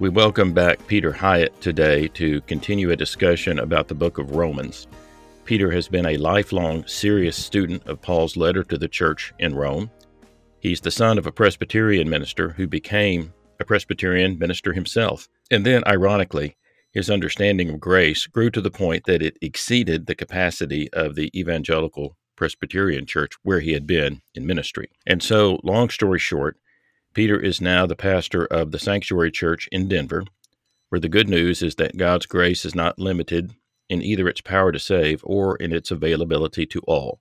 We welcome back Peter Hiett today to continue a discussion about the book of Romans. Peter has been a lifelong serious student of Paul's letter to the church in Rome. He's the son of a Presbyterian minister who became a Presbyterian minister himself. And then, ironically, his understanding of grace grew to the point that it exceeded the capacity of the evangelical Presbyterian church where he had been in ministry. And so, long story short, Peter is now the pastor of the Sanctuary Church in Denver, where the good news is that God's grace is not limited in either its power to save or in its availability to all.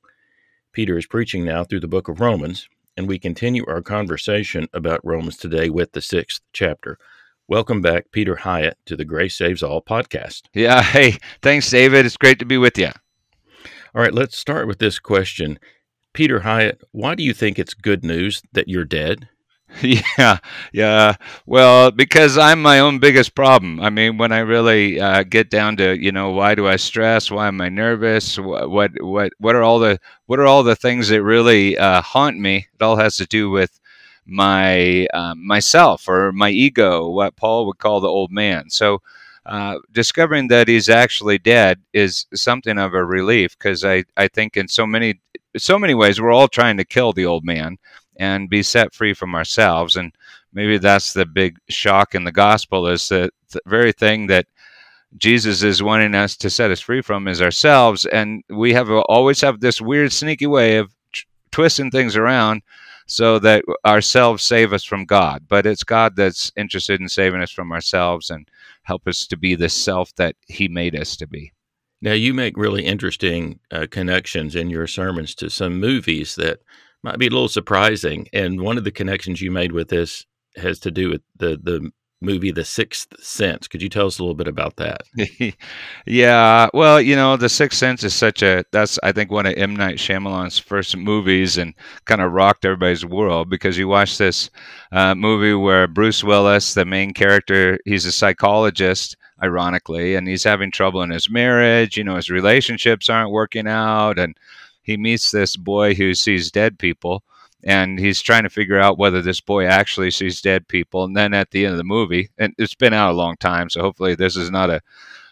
Peter is preaching now through the book of Romans, and we continue our conversation about Romans today with the sixth chapter. Welcome back, Peter Hiett, to the Grace Saves All podcast. Yeah, hey, thanks, David. It's great to be with you. All right, let's start with this question. Peter Hiett, why do you think it's good news that you're dead? Yeah, yeah. Well, because I'm my own biggest problem. I mean, when I really uh, get down to, you know, why do I stress? Why am I nervous? What, what, what, what are all the, what are all the things that really uh, haunt me? It all has to do with my um, myself or my ego, what Paul would call the old man. So, uh, discovering that he's actually dead is something of a relief because I, I think in so many so many ways we're all trying to kill the old man and be set free from ourselves. And maybe that's the big shock in the gospel is that the very thing that Jesus is wanting us to set us free from is ourselves. And we have always have this weird, sneaky way of twisting things around so that ourselves save us from God. But it's God that's interested in saving us from ourselves and help us to be the self that He made us to be. Now, you make really interesting uh, connections in your sermons to some movies that might be a little surprising. And one of the connections you made with this has to do with the the movie The Sixth Sense. Could you tell us a little bit about that? yeah, well, you know, The Sixth Sense is such a that's I think one of M Night Shyamalan's first movies and kind of rocked everybody's world because you watch this uh, movie where Bruce Willis, the main character, he's a psychologist ironically and he's having trouble in his marriage you know his relationships aren't working out and he meets this boy who sees dead people and he's trying to figure out whether this boy actually sees dead people. And then at the end of the movie, and it's been out a long time, so hopefully this is not a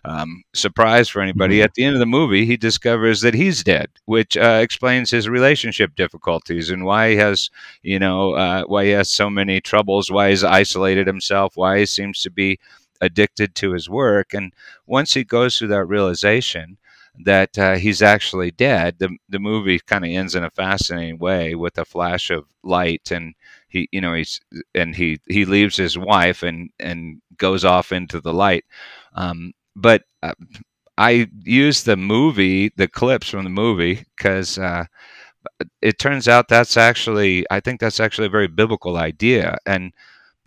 um, surprise for anybody. Mm-hmm. At the end of the movie, he discovers that he's dead, which uh, explains his relationship difficulties and why he has, you know, uh, why he has so many troubles, why he's isolated himself, why he seems to be addicted to his work. And once he goes through that realization, that uh, he's actually dead. The the movie kind of ends in a fascinating way with a flash of light, and he you know he's and he he leaves his wife and and goes off into the light. Um, but uh, I use the movie, the clips from the movie, because uh, it turns out that's actually I think that's actually a very biblical idea and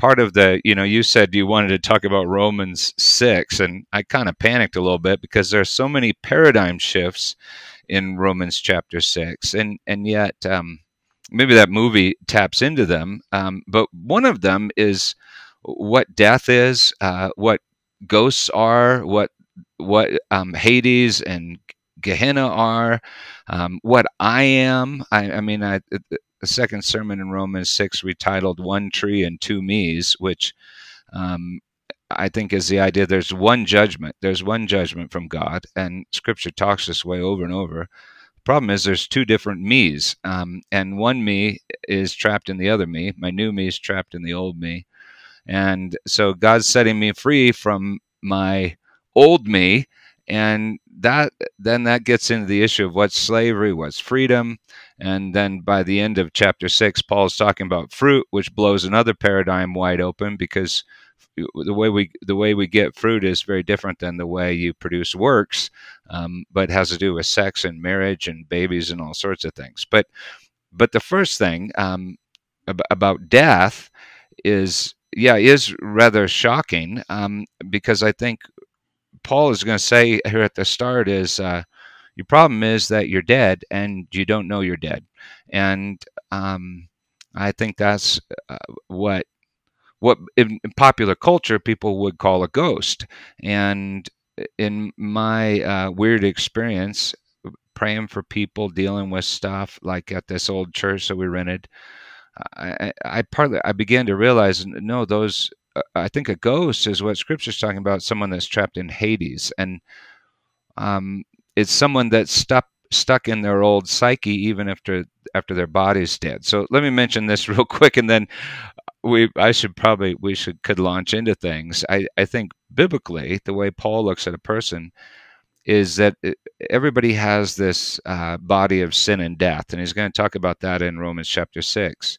part of the you know you said you wanted to talk about romans 6 and i kind of panicked a little bit because there are so many paradigm shifts in romans chapter 6 and and yet um, maybe that movie taps into them um, but one of them is what death is uh, what ghosts are what what um, hades and gehenna are um, what i am. I, I mean I, the second sermon in Romans 6 we titled One Tree and Two Me's, which um, I think is the idea there's one judgment. There's one judgment from God, and Scripture talks this way over and over. The problem is there's two different me's, um, and one me is trapped in the other me. My new me is trapped in the old me. And so God's setting me free from my old me and that then that gets into the issue of what slavery was freedom and then by the end of chapter 6 paul's talking about fruit which blows another paradigm wide open because the way we the way we get fruit is very different than the way you produce works um, but has to do with sex and marriage and babies and all sorts of things. But but the first thing um, ab- about death is yeah is rather shocking um, because i think Paul is going to say here at the start is uh, your problem is that you're dead and you don't know you're dead, and um, I think that's uh, what what in, in, popular culture people would call a ghost. And in my uh, weird experience, praying for people dealing with stuff like at this old church that we rented, I, I partly I began to realize no, those uh, I think a ghost is what Scripture's talking about. Someone that's trapped in Hades, and um, it's someone that's stuck stuck in their old psyche even after after their body's dead. So let me mention this real quick, and then we I should probably we should could launch into things. I I think biblically the way Paul looks at a person is that everybody has this uh, body of sin and death, and he's going to talk about that in Romans chapter six.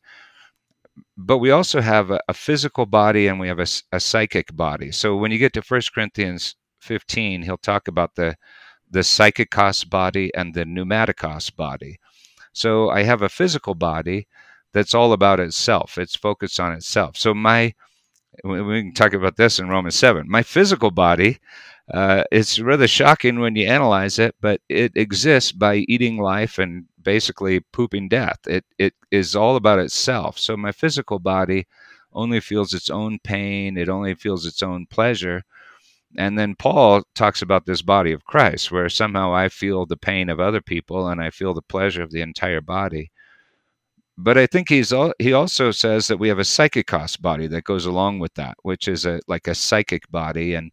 But we also have a, a physical body and we have a, a psychic body. So when you get to 1 Corinthians 15, he'll talk about the the psychikos body and the pneumaticos body. So I have a physical body that's all about itself. It's focused on itself. So my we can talk about this in Romans 7. My physical body, uh, it's rather shocking when you analyze it, but it exists by eating life and basically pooping death. It it is all about itself. So my physical body only feels its own pain. It only feels its own pleasure. And then Paul talks about this body of Christ, where somehow I feel the pain of other people and I feel the pleasure of the entire body. But I think he's he also says that we have a psychikos body that goes along with that, which is a like a psychic body. And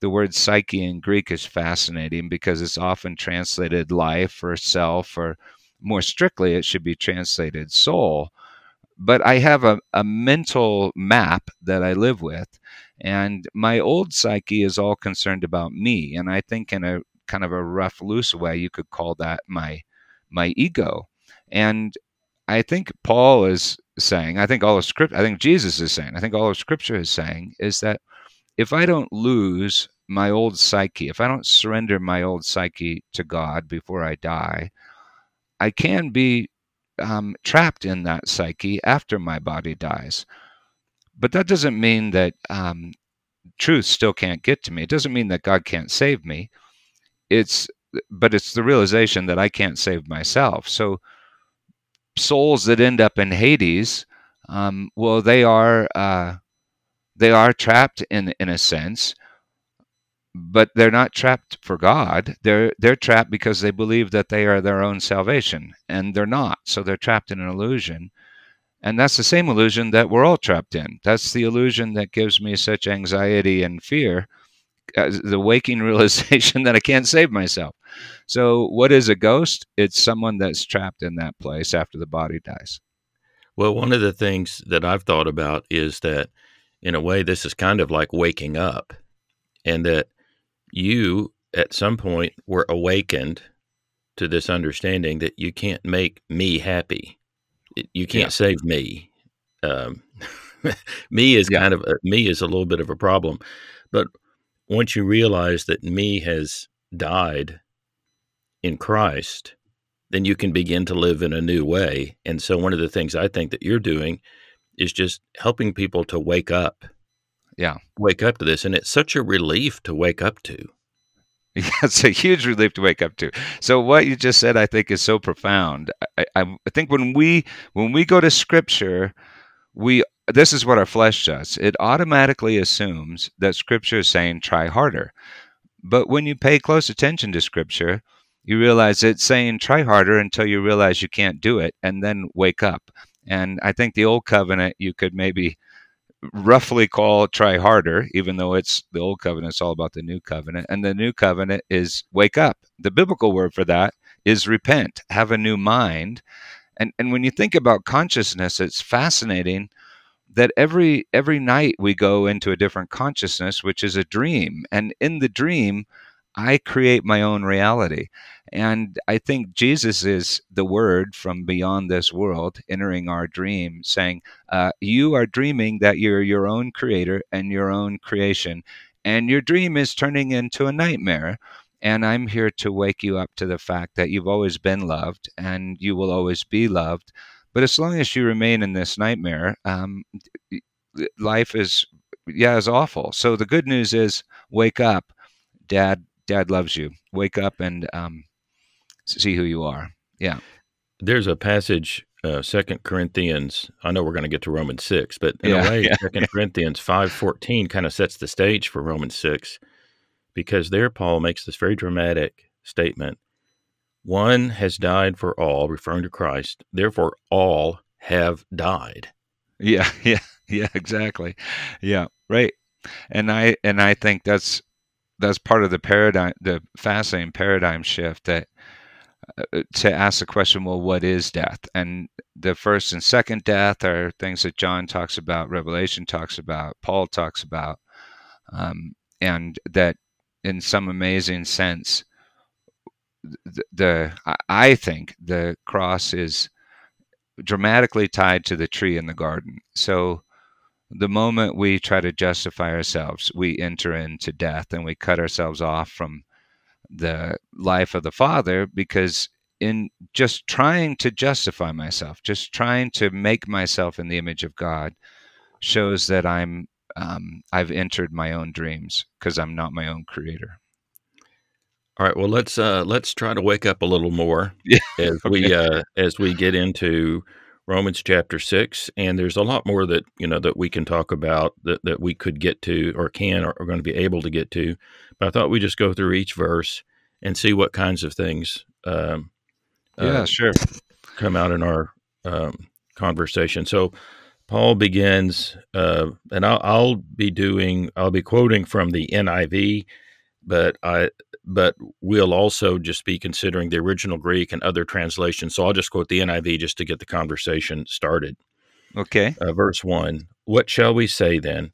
the word psyche in Greek is fascinating because it's often translated life or self, or more strictly, it should be translated soul. But I have a, a mental map that I live with, and my old psyche is all concerned about me. And I think in a kind of a rough, loose way, you could call that my my ego. And I think Paul is saying, I think all of script I think Jesus is saying, I think all of scripture is saying is that if I don't lose my old psyche, if I don't surrender my old psyche to God before I die, I can be um, trapped in that psyche after my body dies. But that doesn't mean that um, truth still can't get to me. It doesn't mean that God can't save me. It's but it's the realization that I can't save myself. So souls that end up in Hades, um, well, they are uh, they are trapped in in a sense, but they're not trapped for God. They're they're trapped because they believe that they are their own salvation, and they're not. So they're trapped in an illusion. And that's the same illusion that we're all trapped in. That's the illusion that gives me such anxiety and fear the waking realization that I can't save myself. So, what is a ghost? It's someone that's trapped in that place after the body dies. Well, one of the things that I've thought about is that, in a way, this is kind of like waking up, and that you, at some point, were awakened to this understanding that you can't make me happy. You can't yeah. save me. Um, me is yeah. kind of a, me is a little bit of a problem, but once you realize that me has died in Christ, then you can begin to live in a new way. And so, one of the things I think that you're doing is just helping people to wake up. Yeah. Wake up to this. And it's such a relief to wake up to. It's a huge relief to wake up to. So what you just said, I think, is so profound. I, I, I think when we when we go to Scripture, we this is what our flesh does it automatically assumes that scripture is saying try harder but when you pay close attention to scripture you realize it's saying try harder until you realize you can't do it and then wake up and i think the old covenant you could maybe roughly call try harder even though it's the old covenant it's all about the new covenant and the new covenant is wake up. The biblical word for that is repent have a new mind. And and when you think about consciousness it's fascinating that every every night we go into a different consciousness which is a dream. And in the dream i create my own reality and i think jesus is the word from beyond this world entering our dream saying uh, you are dreaming that you're your own creator and your own creation and your dream is turning into a nightmare and i'm here to wake you up to the fact that you've always been loved and you will always be loved but as long as you remain in this nightmare, um, life is yeah is awful. So the good news is wake up. Dad, Dad loves you. Wake up and um, see who you are. Yeah. There's a passage, uh, Second Corinthians. I know we're going to get to Romans six, but in Yeah, a way, yeah. Second Corinthians five fourteen kind of sets the stage for Romans six, because there Paul makes this very dramatic statement: "One has died for all," referring to Christ. Therefore, all have died. Yeah, yeah, yeah, exactly. Yeah, right. And I and I think that's that's part of the paradigm, the fascinating paradigm shift that to ask the question, well, what is death? And the first and second death are things that John talks about, Revelation talks about, Paul talks about, um, and that in some amazing sense, the, the I think the cross is dramatically tied to the tree in the garden. So the moment we try to justify ourselves, we enter into death and we cut ourselves off from the life of the Father because in just trying to justify myself, just trying to make myself in the image of God, shows that I'm um, I've entered my own dreams because I'm not my own creator. All right. Well, let's uh, let's try to wake up a little more Yeah, as we uh, as we get into Romans chapter six, and there's a lot more that you know that we can talk about that, that we could get to or can or are going to be able to get to. But I thought we just go through each verse and see what kinds of things um, Yeah, uh, sure. come out in our um, conversation. So Paul begins, uh, and I'll, I'll be doing, I'll be quoting from the NIV, but I, but we'll also just be considering the original Greek and other translations. So I'll just quote the NIV just to get the conversation started. Okay. Uh, verse one: What shall we say then?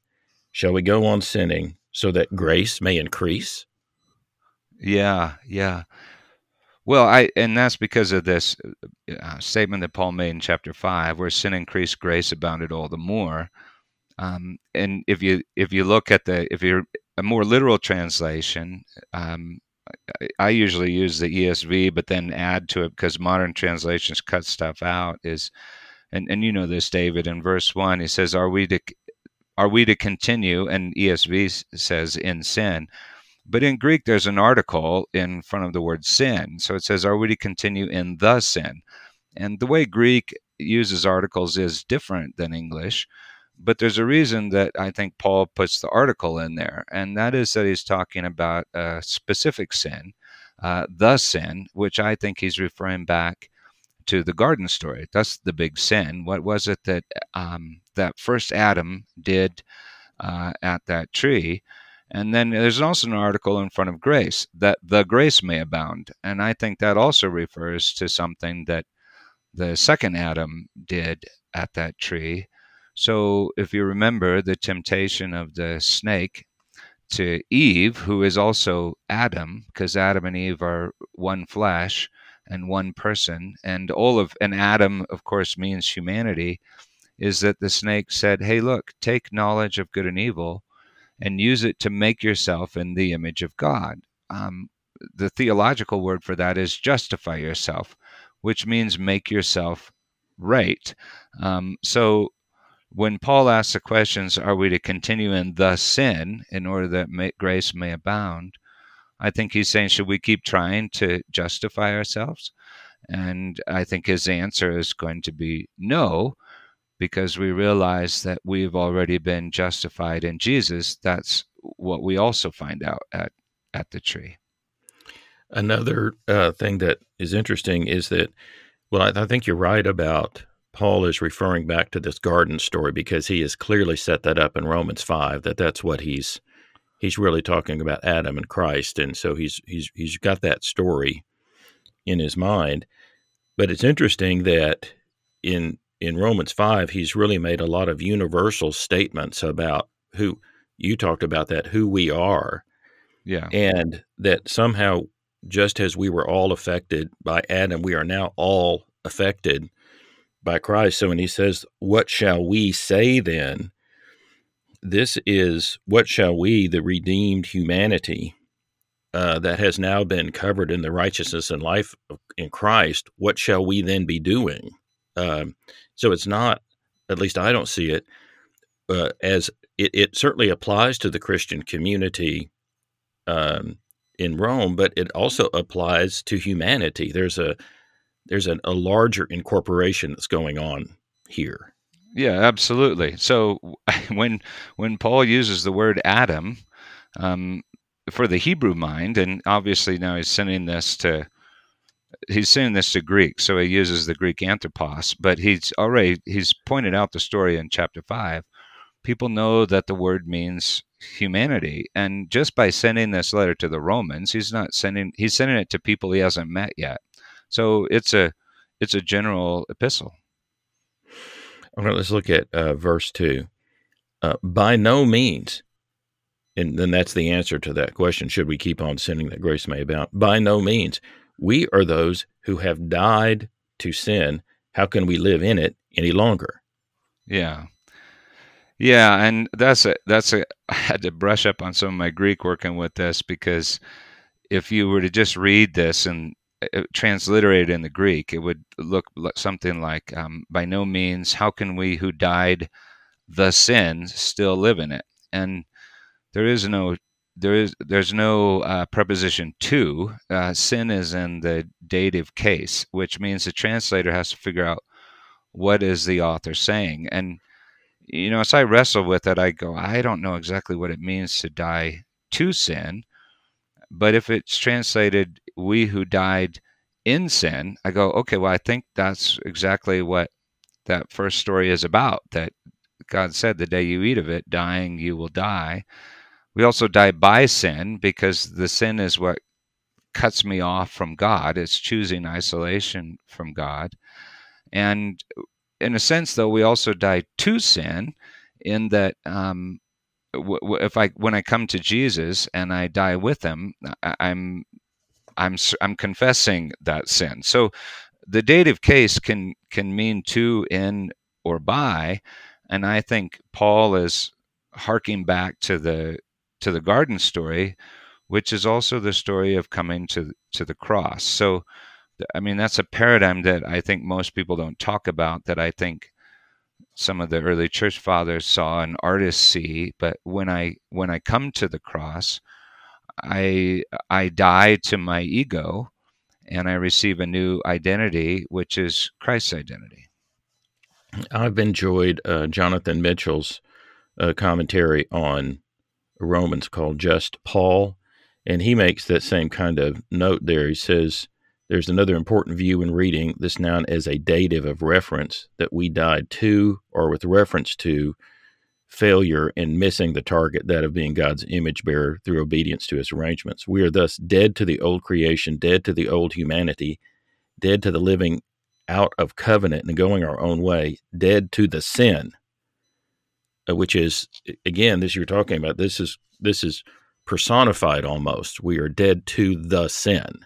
Shall we go on sinning so that grace may increase? Yeah, yeah. Well, I and that's because of this uh, statement that Paul made in chapter five, where sin increased, grace abounded all the more. Um, and if you if you look at the if you're a more literal translation, um, I, usually use the ESV, but then add to it because modern translations cut stuff out. Is and and you know this, David. In verse one, he says, "Are we to are we to continue?" And ESV says, "In sin." But in Greek, there's an article in front of the word sin. So it says, Are we to continue in the sin? And the way Greek uses articles is different than English. But there's a reason that I think Paul puts the article in there, and that is that he's talking about a specific sin, uh, the sin, which I think he's referring back to the garden story. That's the big sin. What was it that um, that first Adam did uh, at that tree? And then there's also an article in front of grace that the grace may abound. And I think that also refers to something that the second Adam did at that tree. So if you remember the temptation of the snake to Eve, who is also Adam, because Adam and Eve are one flesh and one person, and all of and Adam, of course, means humanity, is that the snake said, Hey, look, take knowledge of good and evil and use it to make yourself in the image of God. Um, the theological word for that is justify yourself, which means make yourself right. Um, so when Paul asks the questions, are we to continue in the sin in order that may, grace may abound? I think he's saying, should we keep trying to justify ourselves? And I think his answer is going to be no, because we realize that we've already been justified in Jesus. That's what we also find out at, at the tree. Another uh, thing that is interesting is that, well, I, I think you're right about Paul is referring back to this garden story because he has clearly set that up in Romans five that that's what he's he's really talking about Adam and Christ, and so he's he's he's got that story in his mind. But it's interesting that in in Romans five, he's really made a lot of universal statements about who you talked about that who we are, Yeah. and that somehow just as we were all affected by Adam, we are now all affected by Christ. So when he says, What shall we say then? This is what shall we, the redeemed humanity uh, that has now been covered in the righteousness and life of, in Christ, what shall we then be doing? Um, so it's not, at least I don't see it, uh, as it, it certainly applies to the Christian community um, in Rome, but it also applies to humanity. There's a there's a, a larger incorporation that's going on here. Yeah, absolutely. So when when Paul uses the word Adam um, for the Hebrew mind, and obviously now he's sending this to he's sending this to Greek, so he uses the Greek anthropos. But he's already he's pointed out the story in chapter five. People know that the word means humanity, and just by sending this letter to the Romans, he's not sending he's sending it to people he hasn't met yet. So it's a it's a general epistle. All right, let's look at uh, verse 2. Uh, by no means, and then that's the answer to that question should we keep on sinning that grace may abound? By no means. We are those who have died to sin. How can we live in it any longer? Yeah. Yeah, and that's a that's a I had to brush up on some of my Greek working with this because if you were to just read this and transliterated in the Greek, it would look something like, um, "By no means, how can we who died the sin still live in it?" And there is no there is there's no uh, preposition to. Uh, sin is in the dative case, which means the translator has to figure out what is the author saying. And you know, as I wrestle with it, I go, I don't know exactly what it means to die to sin. But if it's translated we who died in sin, I go, okay, well, I think that's exactly what that first story is about. That God said, the day you eat of it, dying, you will die. We also die by sin because the sin is what cuts me off from God. It's choosing isolation from God. And in a sense, though, we also die to sin in that um, if I when I come to Jesus and I die with Him, I'm I'm I'm confessing that sin. So the dative case can can mean to, in, or by, and I think Paul is harking back to the to the garden story, which is also the story of coming to to the cross. So, I mean, that's a paradigm that I think most people don't talk about. That I think some of the early church fathers saw and artists see. But when I when I come to the cross, I I die to my ego and I receive a new identity, which is Christ's identity. I've enjoyed uh, Jonathan Mitchell's uh, commentary on Romans called Just Paul, and he makes that same kind of note there. He says, There's another important view in reading this noun as a dative of reference that we died to or with reference to failure in missing the target, that of being God's image bearer through obedience to his arrangements. We are thus dead to the old creation, dead to the old humanity, dead to the living out of covenant and going our own way, dead to the sin, uh, which is again, this you're talking about. This is this is personified almost. We are dead to the sin.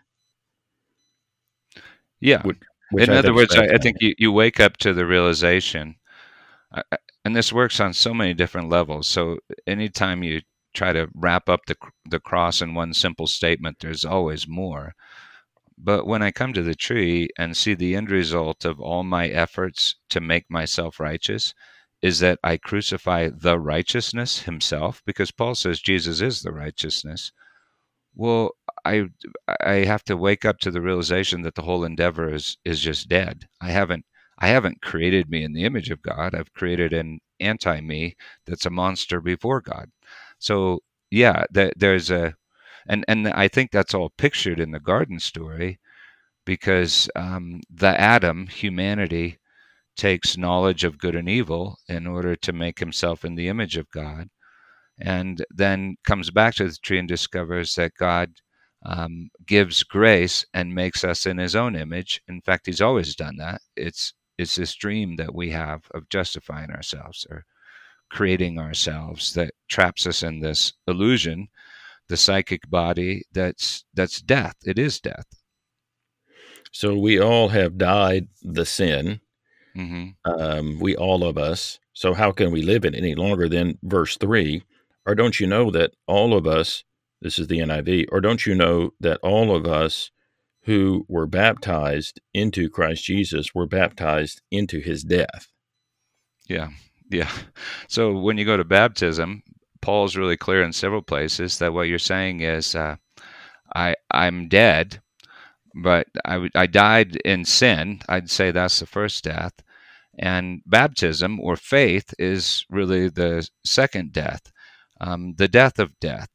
Yeah. Which, which In I other words, I, I, think you, you wake up to the realization and this works on so many different levels. So anytime you try to wrap up the the cross in one simple statement, there's always more. But when I come to the tree and see the end result of all my efforts to make myself righteous, is that I crucify the righteousness himself, because Paul says Jesus is the righteousness. Well, I I have to wake up to the realization that the whole endeavor is is just dead. I haven't I haven't created me in the image of God. I've created an anti me that's a monster before God. So yeah, there's a, and and I think that's all pictured in the garden story, because um, the Adam humanity takes knowledge of good and evil in order to make himself in the image of God, and then comes back to the tree and discovers that God um, gives grace and makes us in his own image. In fact, he's always done that. It's it's this dream that we have of justifying ourselves or creating ourselves that traps us in this illusion the psychic body that's that's death. It is death. So we all have died the sin mm-hmm. um, we all of us. So how can we live it any longer than verse 3 or don't you know that all of us this is the niv or don't you know that all of us who were baptized into Christ Jesus were baptized into his death. Yeah. Yeah. So when you go to baptism, Paul's really clear in several places that what you're saying is uh, I I'm dead, but I I died in sin. I'd say that's the first death, and baptism or faith is really the second death, um, the death of death.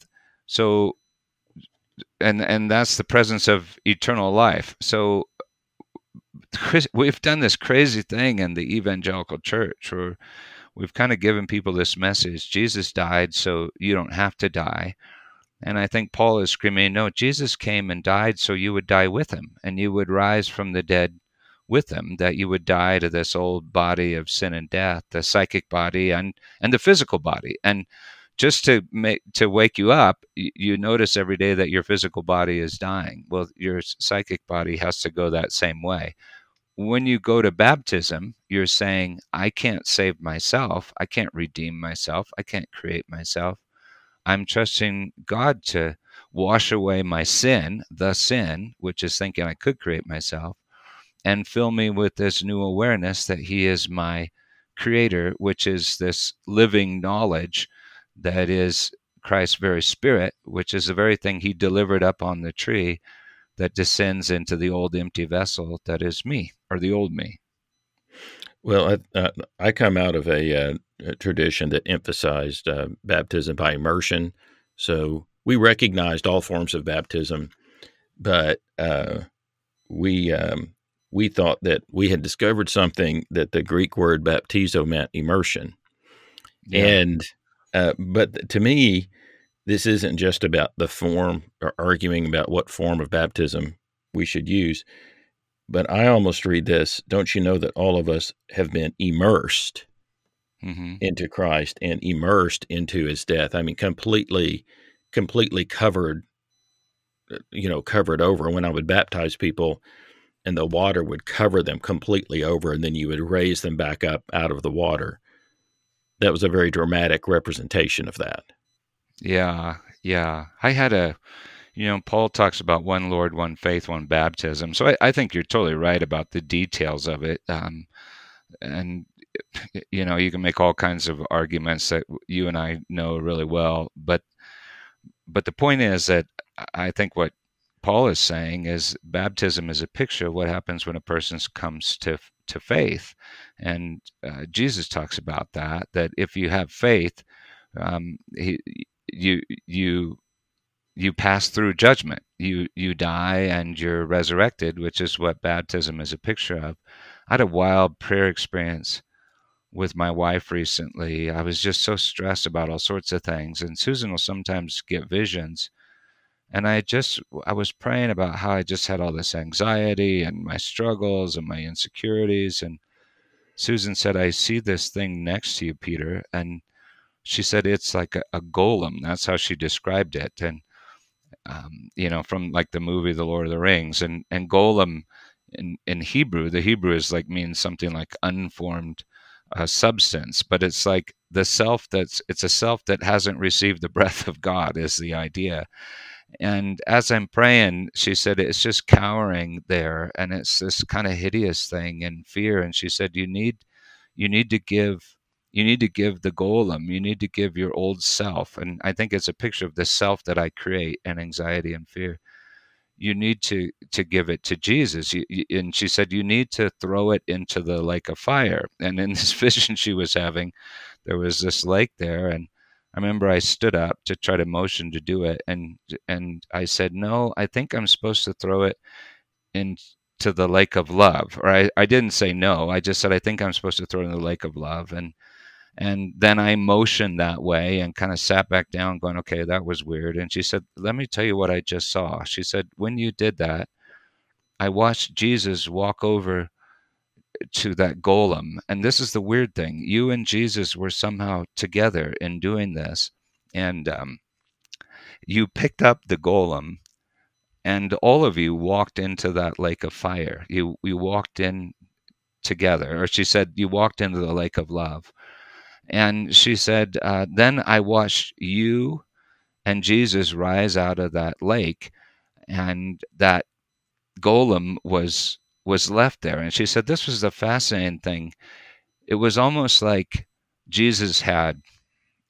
So, and and that's the presence of eternal life. So we've done this crazy thing in the evangelical church where we've kind of given people this message Jesus died so you don't have to die. And I think Paul is screaming, no, Jesus came and died so you would die with him and you would rise from the dead with him, that you would die to this old body of sin and death, the psychic body and, and the physical body. And just to make to wake you up, you notice every day that your physical body is dying. Well, your psychic body has to go that same way when you go to baptism, you're saying, I can't save myself. I can't redeem myself. I can't create myself. I'm trusting God to wash away my sin, the sin, which is thinking I could create myself, and fill me with this new awareness that He is my creator, which is this living knowledge that is Christ's very spirit, which is the very thing He delivered up on the tree that descends into the old empty vessel that is me or the old me. Well, I, uh, I come out of a, uh, a tradition that emphasized uh, baptism by immersion. So we recognized all forms of baptism, but uh, we um, we thought that we had discovered something that the Greek word baptizo meant immersion. Yeah. And uh, but to me, this isn't just about the form or arguing about what form of baptism we should use, but I almost read this don't you know that all of us have been immersed mm-hmm. into Christ and immersed into his death? I mean, completely, completely covered, uh, you know, covered over. When I would baptize people, and the water would cover them completely over, and then you would raise them back up out of the water. That was a very dramatic representation of that. Yeah, yeah. I had a, you know, Paul talks about one Lord, one faith, one baptism. So I, I think you're totally right about the details of it. Um, and, you know, you can make all kinds of arguments that you and I know really well. But, but the point is that I think what Paul is saying is baptism is a picture of what happens when a person comes to to faith, and uh, Jesus talks about that. That if you have faith, um, he, you you you pass through judgment. You you die and you're resurrected, which is what baptism is a picture of. I had a wild prayer experience with my wife recently. I was just so stressed about all sorts of things, and Susan will sometimes get visions. And I just I was praying about how I just had all this anxiety and my struggles and my insecurities and Susan said, I see this thing next to you, Peter, and she said it's like a, a golem. That's how she described it. And um, you know, from like the movie The Lord of the Rings, and and golem in in Hebrew, the Hebrew is like means something like unformed uh, substance, but it's like the self that's it's a self that hasn't received the breath of God is the idea. And as I'm praying, she said it's just cowering there, and it's this kind of hideous thing and fear. And she said you need you need to give you need to give the golem you need to give your old self. And i think it's a picture of the self that i create and anxiety and fear. You need to to give it to jesus. You, you, and she said you need to throw it into the lake of fire. And in this vision she was having there was this lake there and i remember i stood up to try to motion to do it and and i said no i think i'm supposed to throw it into the lake of love or I, I didn't say no i just said i think i'm supposed to throw it in the lake of love and and then I motioned that way and kind of sat back down, going, okay, that was weird. And she said, let me tell you what I just saw. She said, when you did that, I watched Jesus walk over to that golem. And this is the weird thing you and Jesus were somehow together in doing this. And um, you picked up the golem, and all of you walked into that lake of fire. You, you walked in together. Or she said, you walked into the lake of love. And she said, uh, Then I watched you and Jesus rise out of that lake, and that golem was was left there. And she said, This was the fascinating thing. It was almost like Jesus had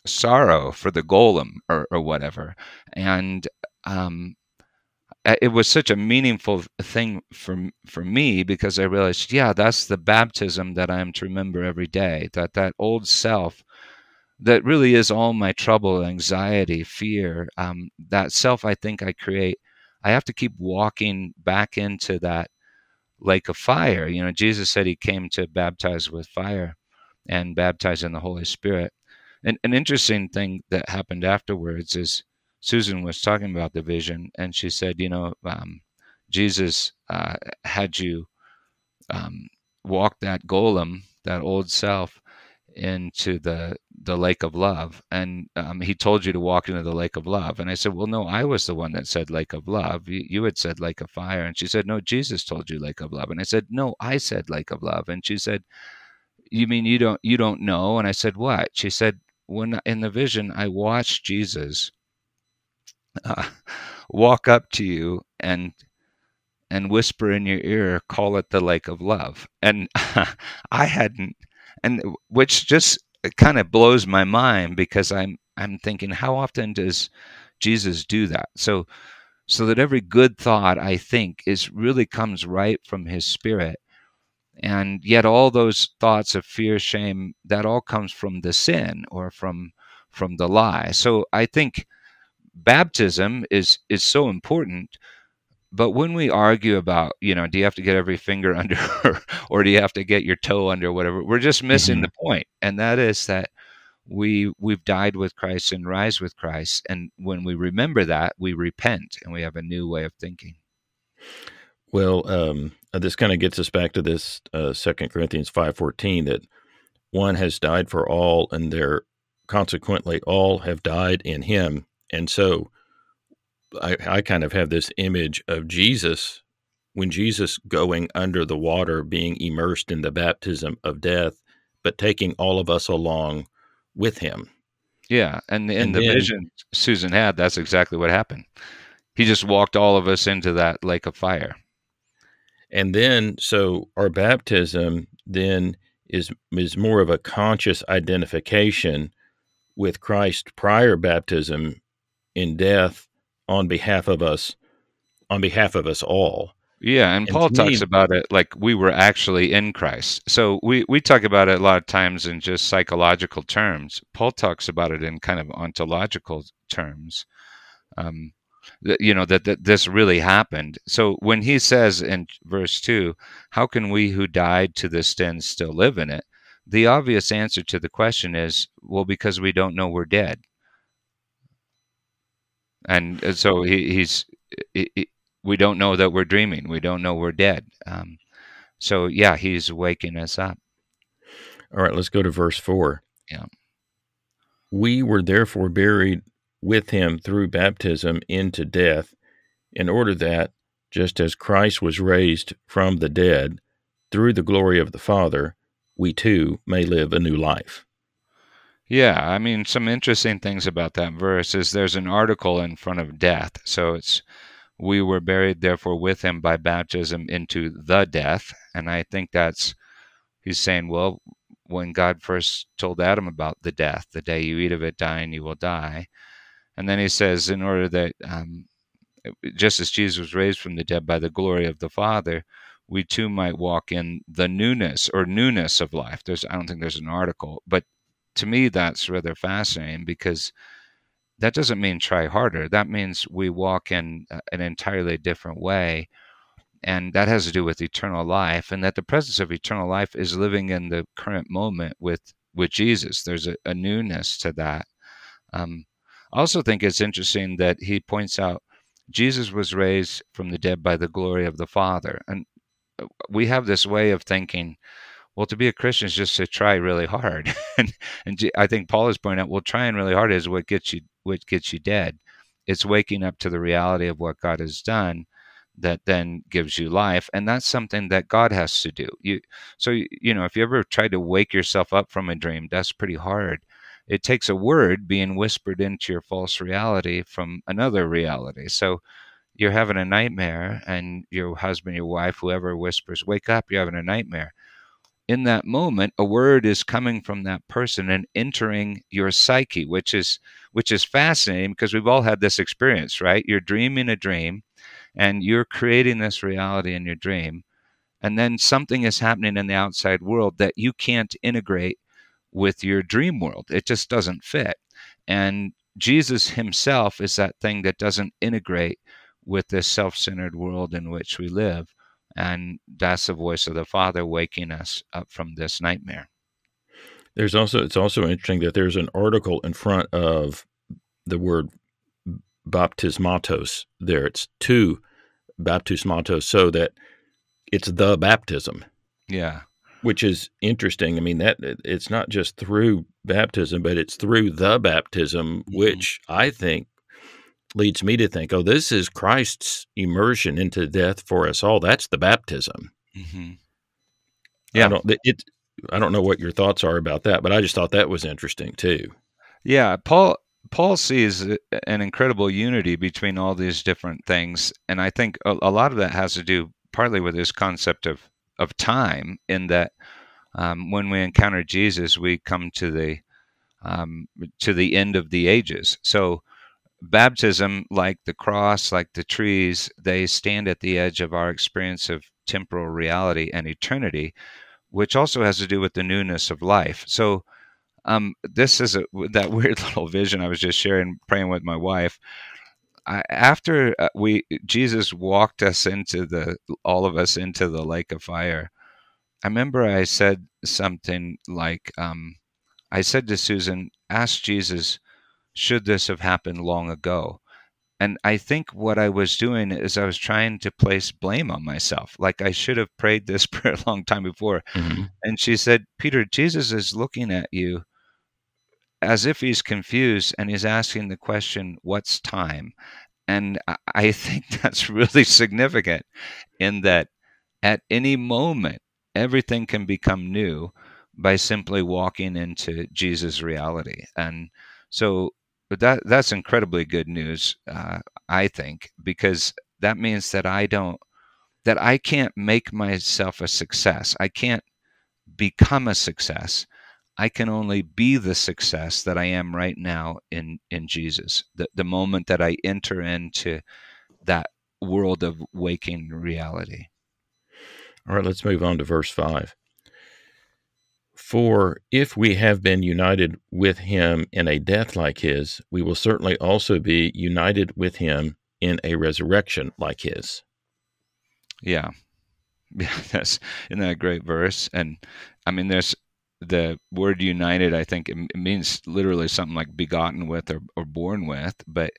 sorrow for the golem or, or whatever. And um, it was such a meaningful thing for for me because I realized, yeah, that's the baptism that I am to remember every day. That that old self, that really is all my trouble, anxiety, fear. Um, that self, I think I create. I have to keep walking back into that lake of fire. You know, Jesus said He came to baptize with fire and baptize in the Holy Spirit. And an interesting thing that happened afterwards is Susan was talking about the vision, and she said, you know, um, Jesus uh, had you um, walk that golem, that old self, into the the lake of love, and um, he told you to walk into the lake of love. And I said, well, no, I was the one that said lake of love. You, you had said lake of fire, and she said, no, Jesus told you lake of love. And I said, no, I said lake of love. And she said, you mean you don't you don't know? And I said, what? She said, when in the vision I watched Jesus uh, walk up to you and and whisper in your ear, call it the lake of love. And I hadn't, and which just uh, kind of blows my mind because I'm I'm thinking, how often does Jesus do that? So so that every good thought I think is really comes right from his spirit. And yet all those thoughts of fear, shame, that all comes from the sin or from from the lie. So I think baptism is is so important but when we argue about you know do you have to get every finger under or do you have to get your toe under whatever we're just missing mm-hmm. the point and that is that we we've died with christ and rise with christ and when we remember that we repent and we have a new way of thinking well um, uh, this kind of gets us back to this uh, second uh, corinthians 5.14 that one has died for all and there consequently all have died in him and so I, I kind of have this image of Jesus when Jesus going under the water, being immersed in the baptism of death, but taking all of us along with him. Yeah, and in and the then, vision Susan had, that's exactly what happened. He just walked all of us into that lake of fire. And then, so our baptism then is is more of a conscious identification with Christ prior baptism in death on behalf of us, on behalf of us all. Yeah, and, and Paul talks me, about it like we were actually in Christ. So we, we talk about it a lot of times in just psychological terms. Paul talks about it in kind of ontological terms. Um, that, you know that, that this really happened. So when he says in verse two, "How can we who died to this sin still live in it?" The obvious answer to the question is, well, because we don't know we're dead and uh, so he, he's he, he, we don't know that we're dreaming. We don't know we're dead. Um, so yeah he's waking us up. All right let's go to verse 4 yeah. We were therefore buried with him through baptism into death in order that just as Christ was raised from the dead through the glory of the Father we too may live a new life yeah, I mean, some interesting things about that verse is there's an article in front of death. So it's, we were buried therefore with him by baptism into the death. And I think that's, he's saying, well, when God first told Adam about the death, the day you eat of it, dying, you will die. And then he says, in order that, um, just as Jesus was raised from the dead by the glory of the Father, we too might walk in the newness or newness of life. There's, I don't think there's an article, but to me, that's rather fascinating because that doesn't mean try harder. That means we walk in an entirely different way. And that has to do with eternal life, and that the presence of eternal life is living in the current moment with, with Jesus. There's a, a newness to that. Um, I also think it's interesting that he points out Jesus was raised from the dead by the glory of the Father. And uh, we have this way of thinking well, to be a Christian is just to try really hard, and and I think Paul is pointing out, well, trying really hard is what gets you what gets you dead. It's waking up to the reality of what God has done that then gives you life, and that's something that God has to do. You so you know if you ever try to wake yourself up from a dream, that's pretty hard. It takes a word being whispered into your false reality from another reality. So you're having a nightmare, and your husband, your wife, whoever whispers, "Wake up! You're having a nightmare." In that moment a word is coming from that person and entering your psyche which is which is fascinating because we've all had this experience right? You're dreaming a dream and you're creating this reality in your dream and then something is happening in the outside world that you can't integrate with your dream world. It just doesn't fit and jesus himself is that thing that doesn't integrate with this self-centered world in which we live and that's the voice of the father waking us up from this nightmare there's also it's also interesting that there's an article in front of the word baptismatos there. It's two baptismatos, so that it's the baptism. Yeah. Which is interesting. I mean, that it's not just through baptism, but it's through the baptism, mm-hmm. which I think leads me to think, oh, this is Christ's immersion into death for us all. That's the baptism. Mm-hmm. Yeah. I don't, it, I don't know what your thoughts are about that, but I just thought that was interesting too. Yeah. Paul, Paul sees an incredible unity between all these different things, and I think a, a lot of that has to do partly with this concept of of time. In that, um, when we encounter Jesus, we come to the um, to the end of the ages. So, baptism, like the cross, like the trees, they stand at the edge of our experience of temporal reality and eternity, which also has to do with the newness of life. So um, this is a, that weird little vision I was just sharing, praying with my wife. I, after uh, we Jesus walked us into the all of us into the lake of fire. I remember I said something like, um, I said to Susan, "Ask Jesus, should this have happened long ago?" And I think what I was doing is I was trying to place blame on myself. Like I should have prayed this prayer a long time before. Mm-hmm. And she said, Peter, Jesus is looking at you as if he's confused and he's asking the question, What's time? And I think that's really significant in that at any moment, everything can become new by simply walking into Jesus' reality. And so that that's incredibly good news, uh, I think, because that means that I don't that I can't make myself a success. I can't become a success. I can only be the success that I am right now in in Jesus. The the moment that I enter into that world of waking reality. All right, let's move on to verse 5. For if we have been united with him in a death like his, we will certainly also be united with him in a resurrection like his. Yeah. Yeah, that's isn't that a great verse? And I mean there's the word united, I think it means literally something like begotten with or, or born with, but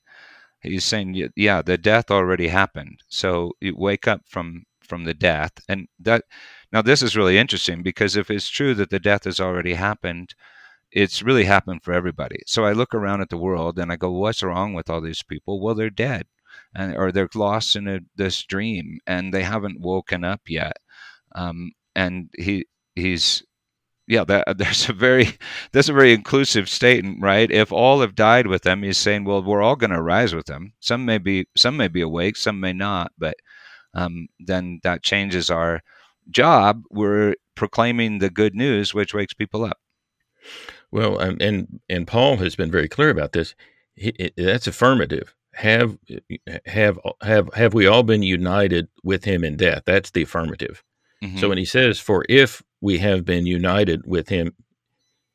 he's saying, yeah, the death already happened. So you wake up from from the death, and that now this is really interesting because if it's true that the death has already happened, it's really happened for everybody. So I look around at the world and I go, what's wrong with all these people? Well, they're dead, and or they're lost in a, this dream and they haven't woken up yet. Um, and he he's yeah, that, there's a very that's a very inclusive statement, right? If all have died with them, he's saying, well, we're all going to rise with them. Some may be some may be awake, some may not, but um, then that changes our job. We're proclaiming the good news, which wakes people up. Well, um, and and Paul has been very clear about this. He, that's affirmative. Have have have have we all been united with him in death? That's the affirmative. Mm-hmm. So when he says, "For if we have been united with him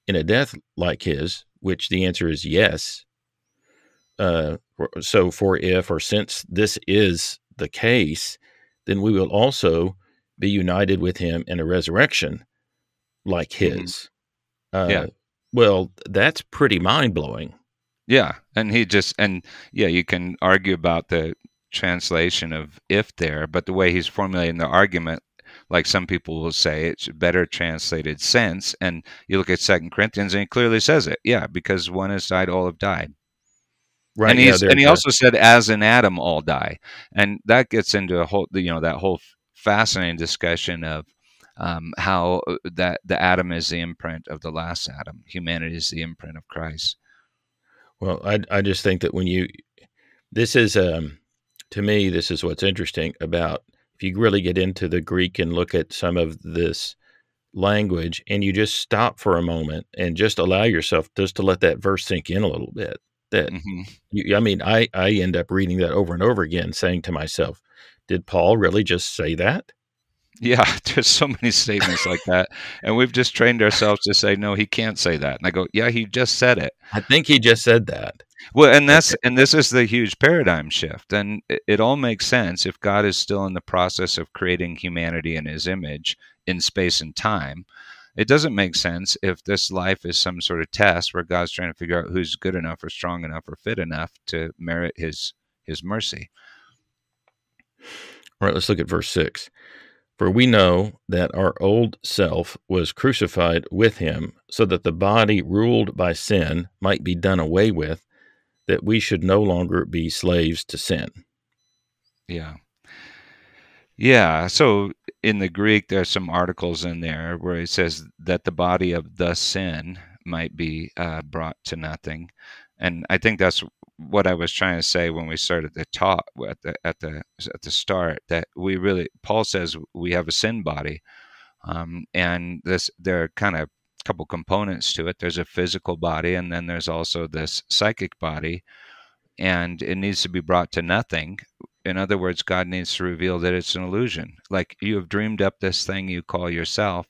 in a death like his, which the answer is yes. Uh, so, for if or since this is the case, then we will also be united with him in a resurrection like mm-hmm. his. Mm-hmm. Uh, yeah. Well, that's pretty mind blowing. Yeah. And he just, and yeah, you can argue about the translation of if there, but the way he's formulating the argument like some people will say it's better translated sense and you look at second corinthians and he clearly says it yeah because one has died all have died right and, he's, yeah, and he also said as in adam all die and that gets into a whole you know that whole fascinating discussion of um, how uh, that the Adam is the imprint of the last Adam. Humanity is the imprint of Christ. Well, I I just think that when you this is um to me this is what's interesting about if you really get into the Greek and look at some of this language and you just stop for a moment and just allow yourself just to let that verse sink in a little bit. That mm-hmm. you, I mean, I I end up reading that over and over again, saying to myself, "Did Paul really just say that?" Yeah, there's so many statements like that, and we've just trained ourselves to say, "No, he can't say that." And I go, "Yeah, he just said it." I think he just said that. Well, and that's and this is the huge paradigm shift, and it, it all makes sense if God is still in the process of creating humanity in His image in space and time. It doesn't make sense if this life is some sort of test where God's trying to figure out who's good enough or strong enough or fit enough to merit His His mercy. All right, let's look at verse six. For we know that our old self was crucified with him, so that the body ruled by sin might be done away with, that we should no longer be slaves to sin. Yeah. Yeah. So in the Greek, there's some articles in there where it says that the body of the sin might be uh, brought to nothing. And I think that's what I was trying to say when we started the talk at the at the at the start that we really Paul says we have a sin body, um, and this there are kind of a couple components to it. There's a physical body, and then there's also this psychic body, and it needs to be brought to nothing. In other words, God needs to reveal that it's an illusion. Like you have dreamed up this thing you call yourself,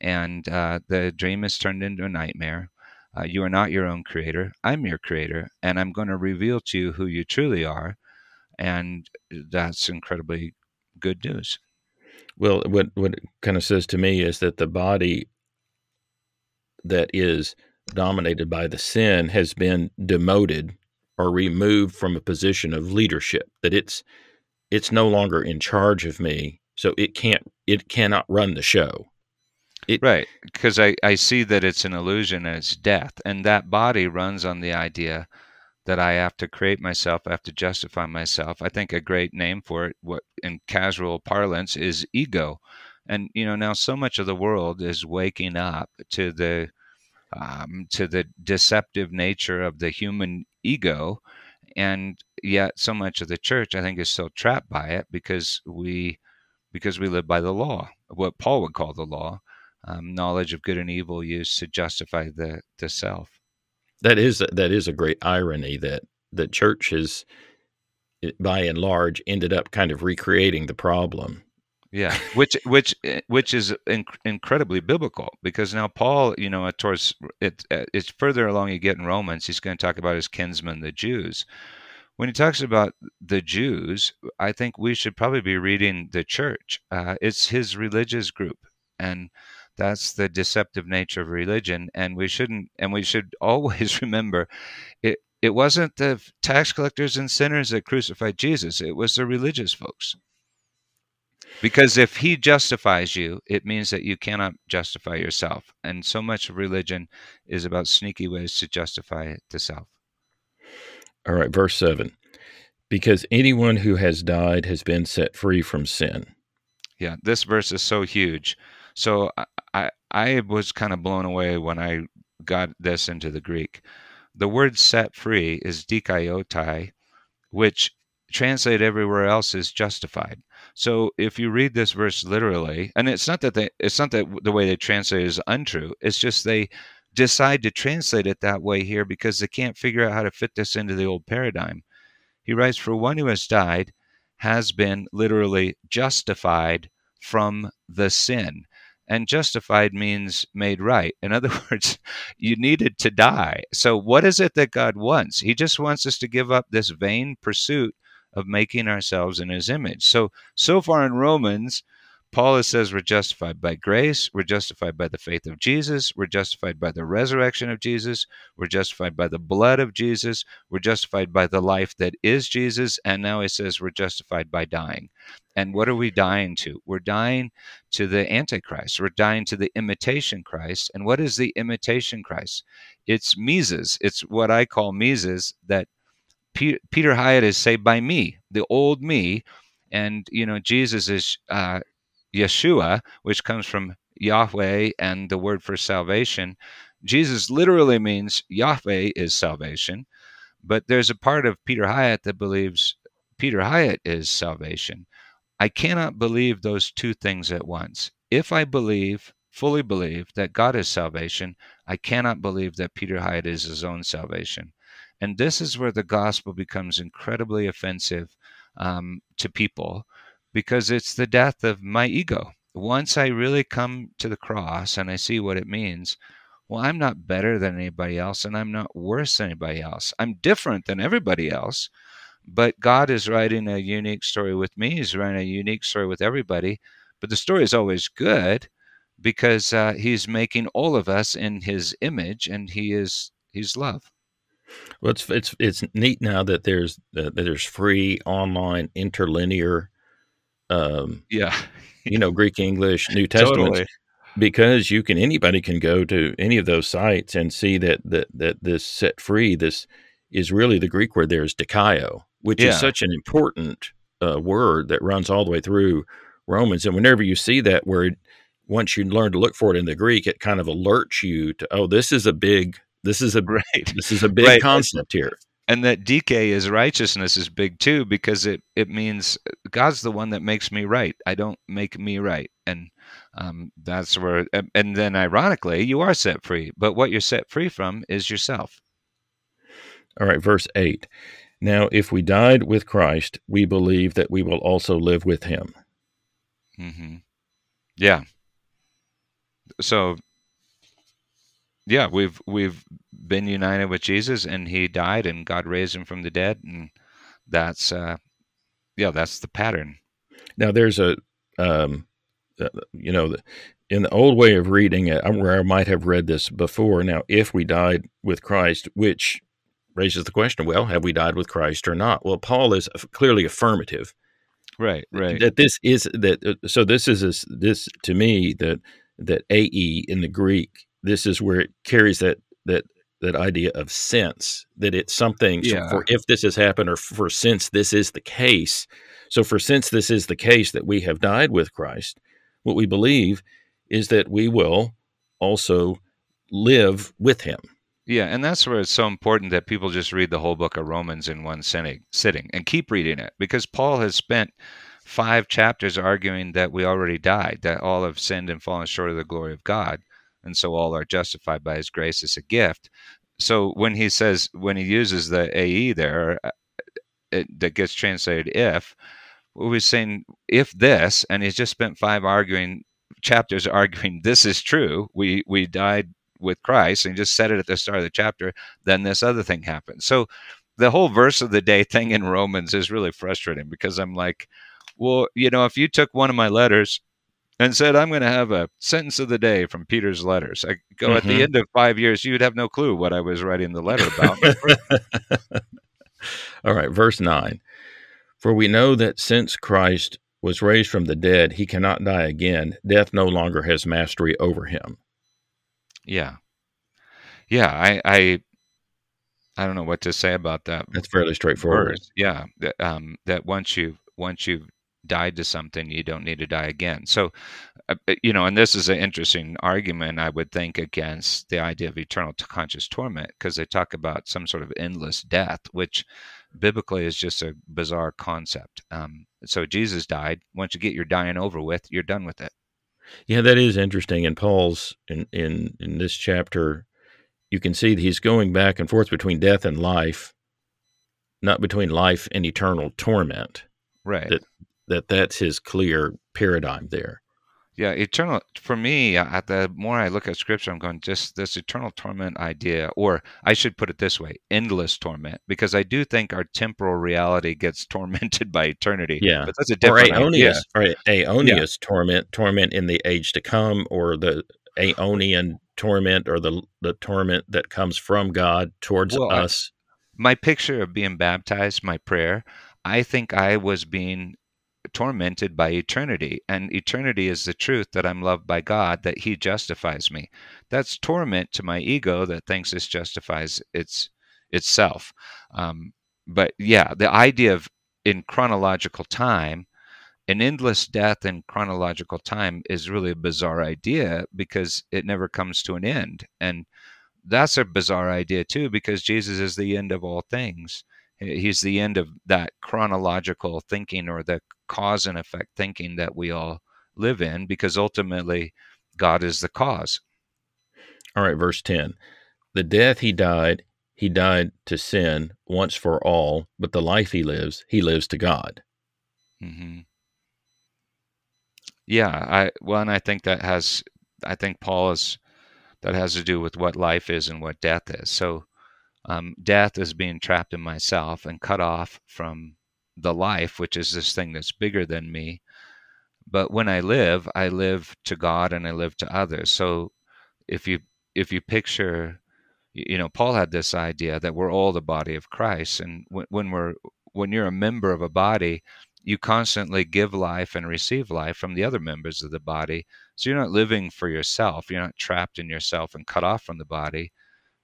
and uh, the dream is turned into a nightmare uh, you are not your own creator. I'm your creator, and I'm going to reveal to you who you truly are. And that's incredibly good news. Well, what, what it kind of says to me is that the body that is dominated by the sin has been demoted or removed from a position of leadership that it's it's no longer in charge of me so it can't it cannot run the show it, right, because I, I see that it's an illusion and it's death. And that body runs on the idea that I have to create myself, I have to justify myself. I think a great name for it, what in casual parlance, is ego. And you know, now so much of the world is waking up to the um, to the deceptive nature of the human ego, and yet so much of the church, I think, is still trapped by it because we because we live by the law, what Paul would call the law, um, knowledge of good and evil used to justify the the self. That is that is a great irony that the church has, by and large, ended up kind of recreating the problem. Yeah, which which eh, which is inc- incredibly biblical because now Paul, you know, towards it, eh, it's further along you get in Romans, he's going to talk about his kinsmen, the Jews. When he talks about the Jews, I think we should probably be reading the church. Uh, it's his religious group, and that's the deceptive nature of religion, and we shouldn't. And we should always remember, it it wasn't the tax collectors and sinners that crucified Jesus. It was the religious folks. Because if he justifies you, it means that you cannot justify yourself. And so much of religion is about sneaky ways to justify the self. All right, verse 7. Because anyone who has died has been set free from sin. Yeah, this verse is so huge. So I, I was kind of blown away when I got this into the Greek. The word set free is dikaiotai, which translated everywhere else is justified. So if you read this verse literally, and it's not that they, it's not that the way they translate it is untrue. It's just they decide to translate it that way here because they can't figure out how to fit this into the old paradigm. He writes, "For one who has died has been literally justified from the sin." and justified means made right. In other words, you needed to die. So, what is it that God wants? He just wants us to give up this vain pursuit of making ourselves in His image. So, so far in Romans, Paul says we're justified by grace, we're justified by the faith of Jesus, we're justified by the resurrection of Jesus, we're justified by the blood of Jesus, we're justified by the life that is Jesus, and now he says we're justified by dying. And what are we dying to? We're dying to the Antichrist. We're dying to the imitation Christ. And what is the imitation Christ? It's Mises. It's what I call Mises that P- Peter Hiett is saved by me, the old me. And, you know, Jesus is uh, Yeshua, which comes from Yahweh and the word for salvation. Jesus literally means Yahweh is salvation. But there's a part of Peter Hiett that believes Peter Hiett is salvation. I cannot believe those two things at once. If I believe, fully believe, that God is salvation, I cannot believe that Peter Hiett is his own salvation. And this is where the gospel becomes incredibly offensive um, to people because it's the death of my ego. Once I really come to the cross and I see what it means, well, I'm not better than anybody else and I'm not worse than anybody else. I'm different than everybody else, but God is writing a unique story with me. He's writing a unique story with everybody. But the story is always good because uh, He's making all of us in His image and He is He's love. Well, it's it's it's neat now that there's uh, that there's free online interlinear, um, Yeah. you know, Greek English New Testament totally. because you can anybody can go to any of those sites and see that that that this set free this is really the Greek word there is dikaio, which Yeah. is such an important uh, word that runs all the way through Romans. And whenever you see that word, once you learn to look for it in the Greek, it kind of alerts you to oh, this is a big this is a Right. this is a big Right. concept here. and that DK is righteousness is big too because it it means God's the one that makes me right. I don't make me right, and um, that's where. and- then ironically, you are set free. But what you're set free from is yourself. All right, verse 8. Now, if we died with Christ, we believe that we will also live with him. hmm Yeah. So. Yeah, we've we've been united with Jesus, and He died, and God raised Him from the dead, and that's uh, yeah, that's the pattern. Now, there's a, um, uh, you know, the- in the old way of reading it, I'm- where I might have read this before. Now, if we died with Christ, which raises the question, well, have we died with Christ or not? Well, Paul is clearly affirmative. Right, right. that this is that uh, so this is this, this to me that that ae in the greek this is where it carries that that that idea of sense that it's something so for if this has happened or for since this is the case so for since this is the case that we have died with christ what we believe is that we will also live with him. Yeah, and that's where it's so important that people just read the whole book of Romans in one sitting, sitting and keep reading it because Paul has spent five chapters arguing that we already died, that all have sinned and fallen short of the glory of God, and so all are justified by his grace as a gift. So when he says when he uses the AE there uh, it, that gets translated if, we was saying if this, and he's just spent five arguing chapters arguing this is true. We we died with Christ and he just said it at the start of the chapter, then this other thing happened. So the whole verse of the day thing in Romans is really frustrating because I'm like, well, you know, if you took one of my letters and said, I'm going to have a sentence of the day from Peter's letters, I go at the Mhm. end of five years, you'd have no clue what I was writing the letter about. All right, verse 9. For we know that since Christ was raised from the dead, he cannot die again. Death no longer has mastery over him. yeah. Yeah. I, I, I don't know what to say about that That's fairly straightforward. verse. Yeah, that, um, that once you once you've died to something, you don't need to die again. So, uh, uh, you know, and this is an interesting argument I would think against the idea of eternal conscious torment because they talk about some sort of endless death, which biblically is just a bizarre concept. Um, so Jesus died. Once you get your dying over with, you're done with it. Yeah, that is interesting. In Paul's in, in in this chapter, you can see that he's going back and forth between death and life, not between life and eternal torment. Right. That- That that's his clear paradigm there. Yeah, eternal for me. uh, The more I look at scripture, I'm going just this eternal torment idea, or I should put it this way: endless torment, because I do think our temporal reality gets tormented by eternity. Yeah. but that's a Or different idea. aeonius, or aeonius torment, torment in the age to come, or the aeonian torment, or the the torment that comes from God towards Well, I- us. My picture of being baptized, my prayer, I think I was being tormented by eternity, and eternity is the truth that I'm loved by God, that He justifies me. That's torment to my ego that thinks it justifies its itself. Um, but yeah, the idea of in chronological time, an endless death in chronological time is really a bizarre idea because it never comes to an end, and that's a bizarre idea too because Jesus is the end of all things. He's the end of that chronological thinking or the cause and effect thinking that we all live in because ultimately God is the cause. All right, verse ten. The death he died, he died to sin once for all, but the life he lives, he lives to God. Mm-hmm. Yeah, I well, and I think that has, I think Paul is that has to do with what life is and what death is. So, um, death is being trapped in myself and cut off from the life, which is this thing that's bigger than me. But when I live, I live to God and I live to others. So, if you if you picture, you know, Paul had this idea that we're all the body of Christ, and when, when we're when you're a member of a body, you constantly give life and receive life from the other members of the body. So you're not living for yourself. You're not trapped in yourself and cut off from the body.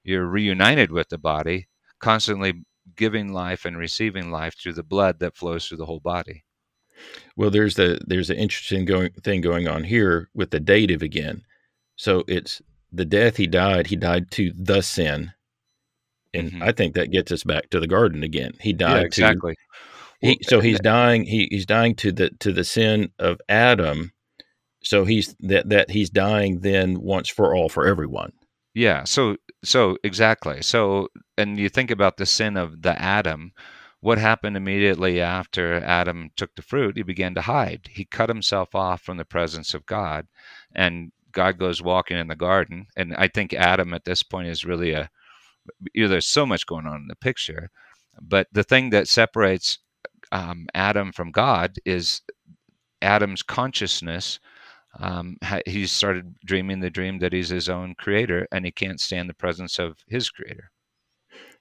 You're reunited with the body, constantly giving life and receiving life through the blood that flows through the whole body. Well, there's the there's an interesting going thing going on here with the dative again. So it's the death he died. He died to the sin, and Mhm. I think that gets us back to the garden again. He died Yeah, to exactly. He, so he's dying. He, he's dying to the to the sin of Adam. So he's that that he's dying then once for all for everyone. Yeah, so so exactly. So and you think about the sin of the Adam, what happened immediately after Adam took the fruit? He began to hide. He cut himself off from the presence of God and God goes walking in the garden and I think Adam at this point is really a you know, there's so much going on in the picture, but the thing that separates um, Adam from God is Adam's consciousness um, ha- he started dreaming the dream that he's his own creator and he can't stand the presence of his creator.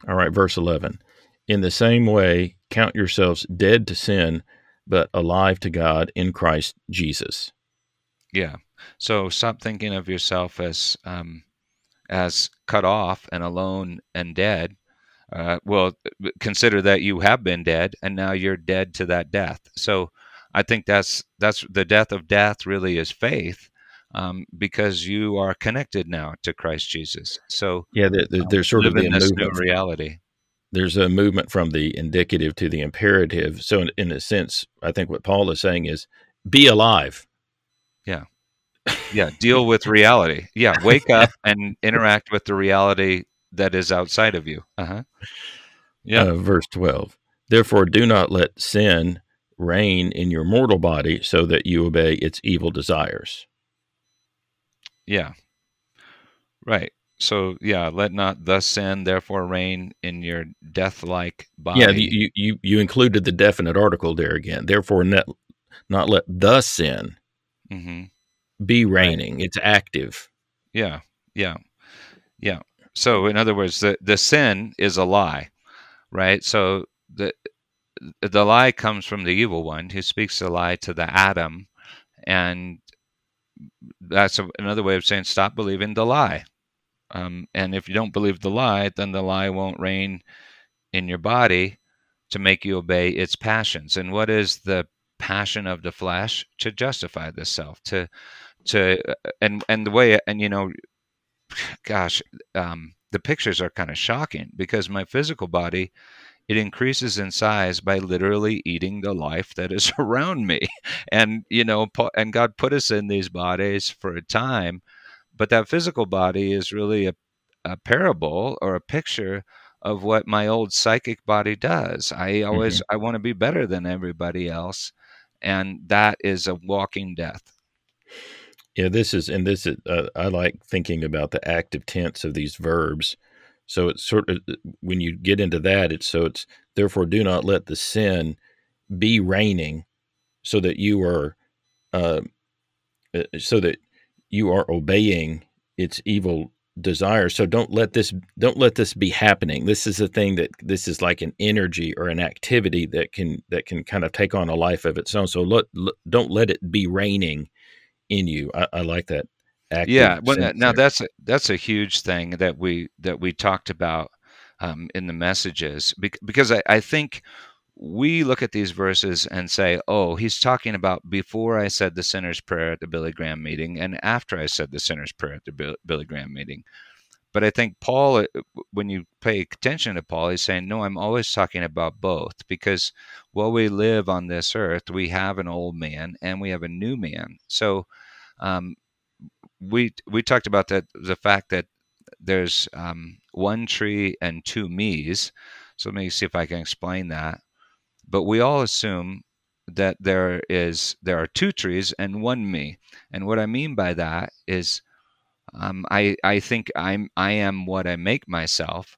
All right, verse eleven. In the same way, count yourselves dead to sin, but alive to God in Christ Jesus. Yeah. So stop thinking of yourself as um, as cut off and alone and dead. Uh, well, consider that you have been dead and now you're dead to that death. So I think that's that's the death of death really is faith. Um, because you are connected now to Christ Jesus, so Yeah, there, there- um, there's sort of live the in this new movement. reality. There's a movement from the indicative to the imperative. So, in, in a sense, I think what Paul is saying is, be alive. Yeah, yeah deal with reality yeah wake up and interact with the reality that is outside of you uh-huh yeah Uh, verse 12. Therefore, do not let sin reign in your mortal body so that you obey its evil desires. yeah. Right. So yeah let not thus sin therefore reign in your death-like body. Yeah, you, you, you, included the definite article there again. Therefore, not, not let the sin hmm be reigning. It's active. yeah. Yeah. Yeah. So in other words the the sin is a lie right? So the the lie comes from the evil one who speaks the lie to the adam and that's a, another way of saying stop believing the lie. Um, and if you don't believe the lie then the lie won't reign in your body to make you obey its passions. And what is the passion of the flesh? To justify the self to to uh, and and the way and you know gosh um, the pictures are kind of shocking because my physical body it increases in size by literally eating the life that is around me. And you know and god put us in these bodies for a time but that physical body is really a, a parable or a picture of what my old psychic body does. I always i want to be better than everybody else and that is a walking death. Yeah, this is, and this is, uh, I like thinking about the active tense of these verbs. So it's sort of, when you get into that, it's so it's, therefore, do not let the sin be reigning so that you are, uh, uh, so that you are obeying its evil desires. So don't let this, don't let this be happening. This is a thing that, this is like an energy or an activity that can, that can kind of take on a life of its own. So let don't let it be reigning in you. I, I like that. Active yeah well now there. that's a, that's a huge thing that we that we talked about um, in the messages bec- because I, I think we look at these verses and say oh he's talking about before i said the sinner's prayer at the billy graham meeting and after i said the sinner's prayer at the billy graham meeting but i think paul uh, when you pay attention to paul he's saying no i'm always talking about both because while we live on this earth we have an old man and we have a new man so um, we we talked about that the fact that there's um, one tree and two me's. So let me see if I can explain that. But we all assume that there is there are two trees and one me. And what I mean by that is um, I I think I'm I am what I make myself,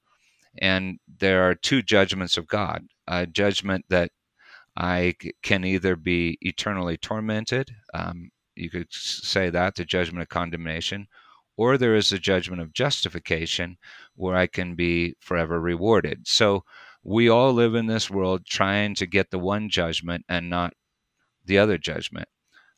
and there are two judgments of God: a judgment that I can either be eternally tormented, um, you could say that the judgment of condemnation, or there is a judgment of justification where I can be forever rewarded. So we all live in this world trying to get the one judgment and not the other judgment.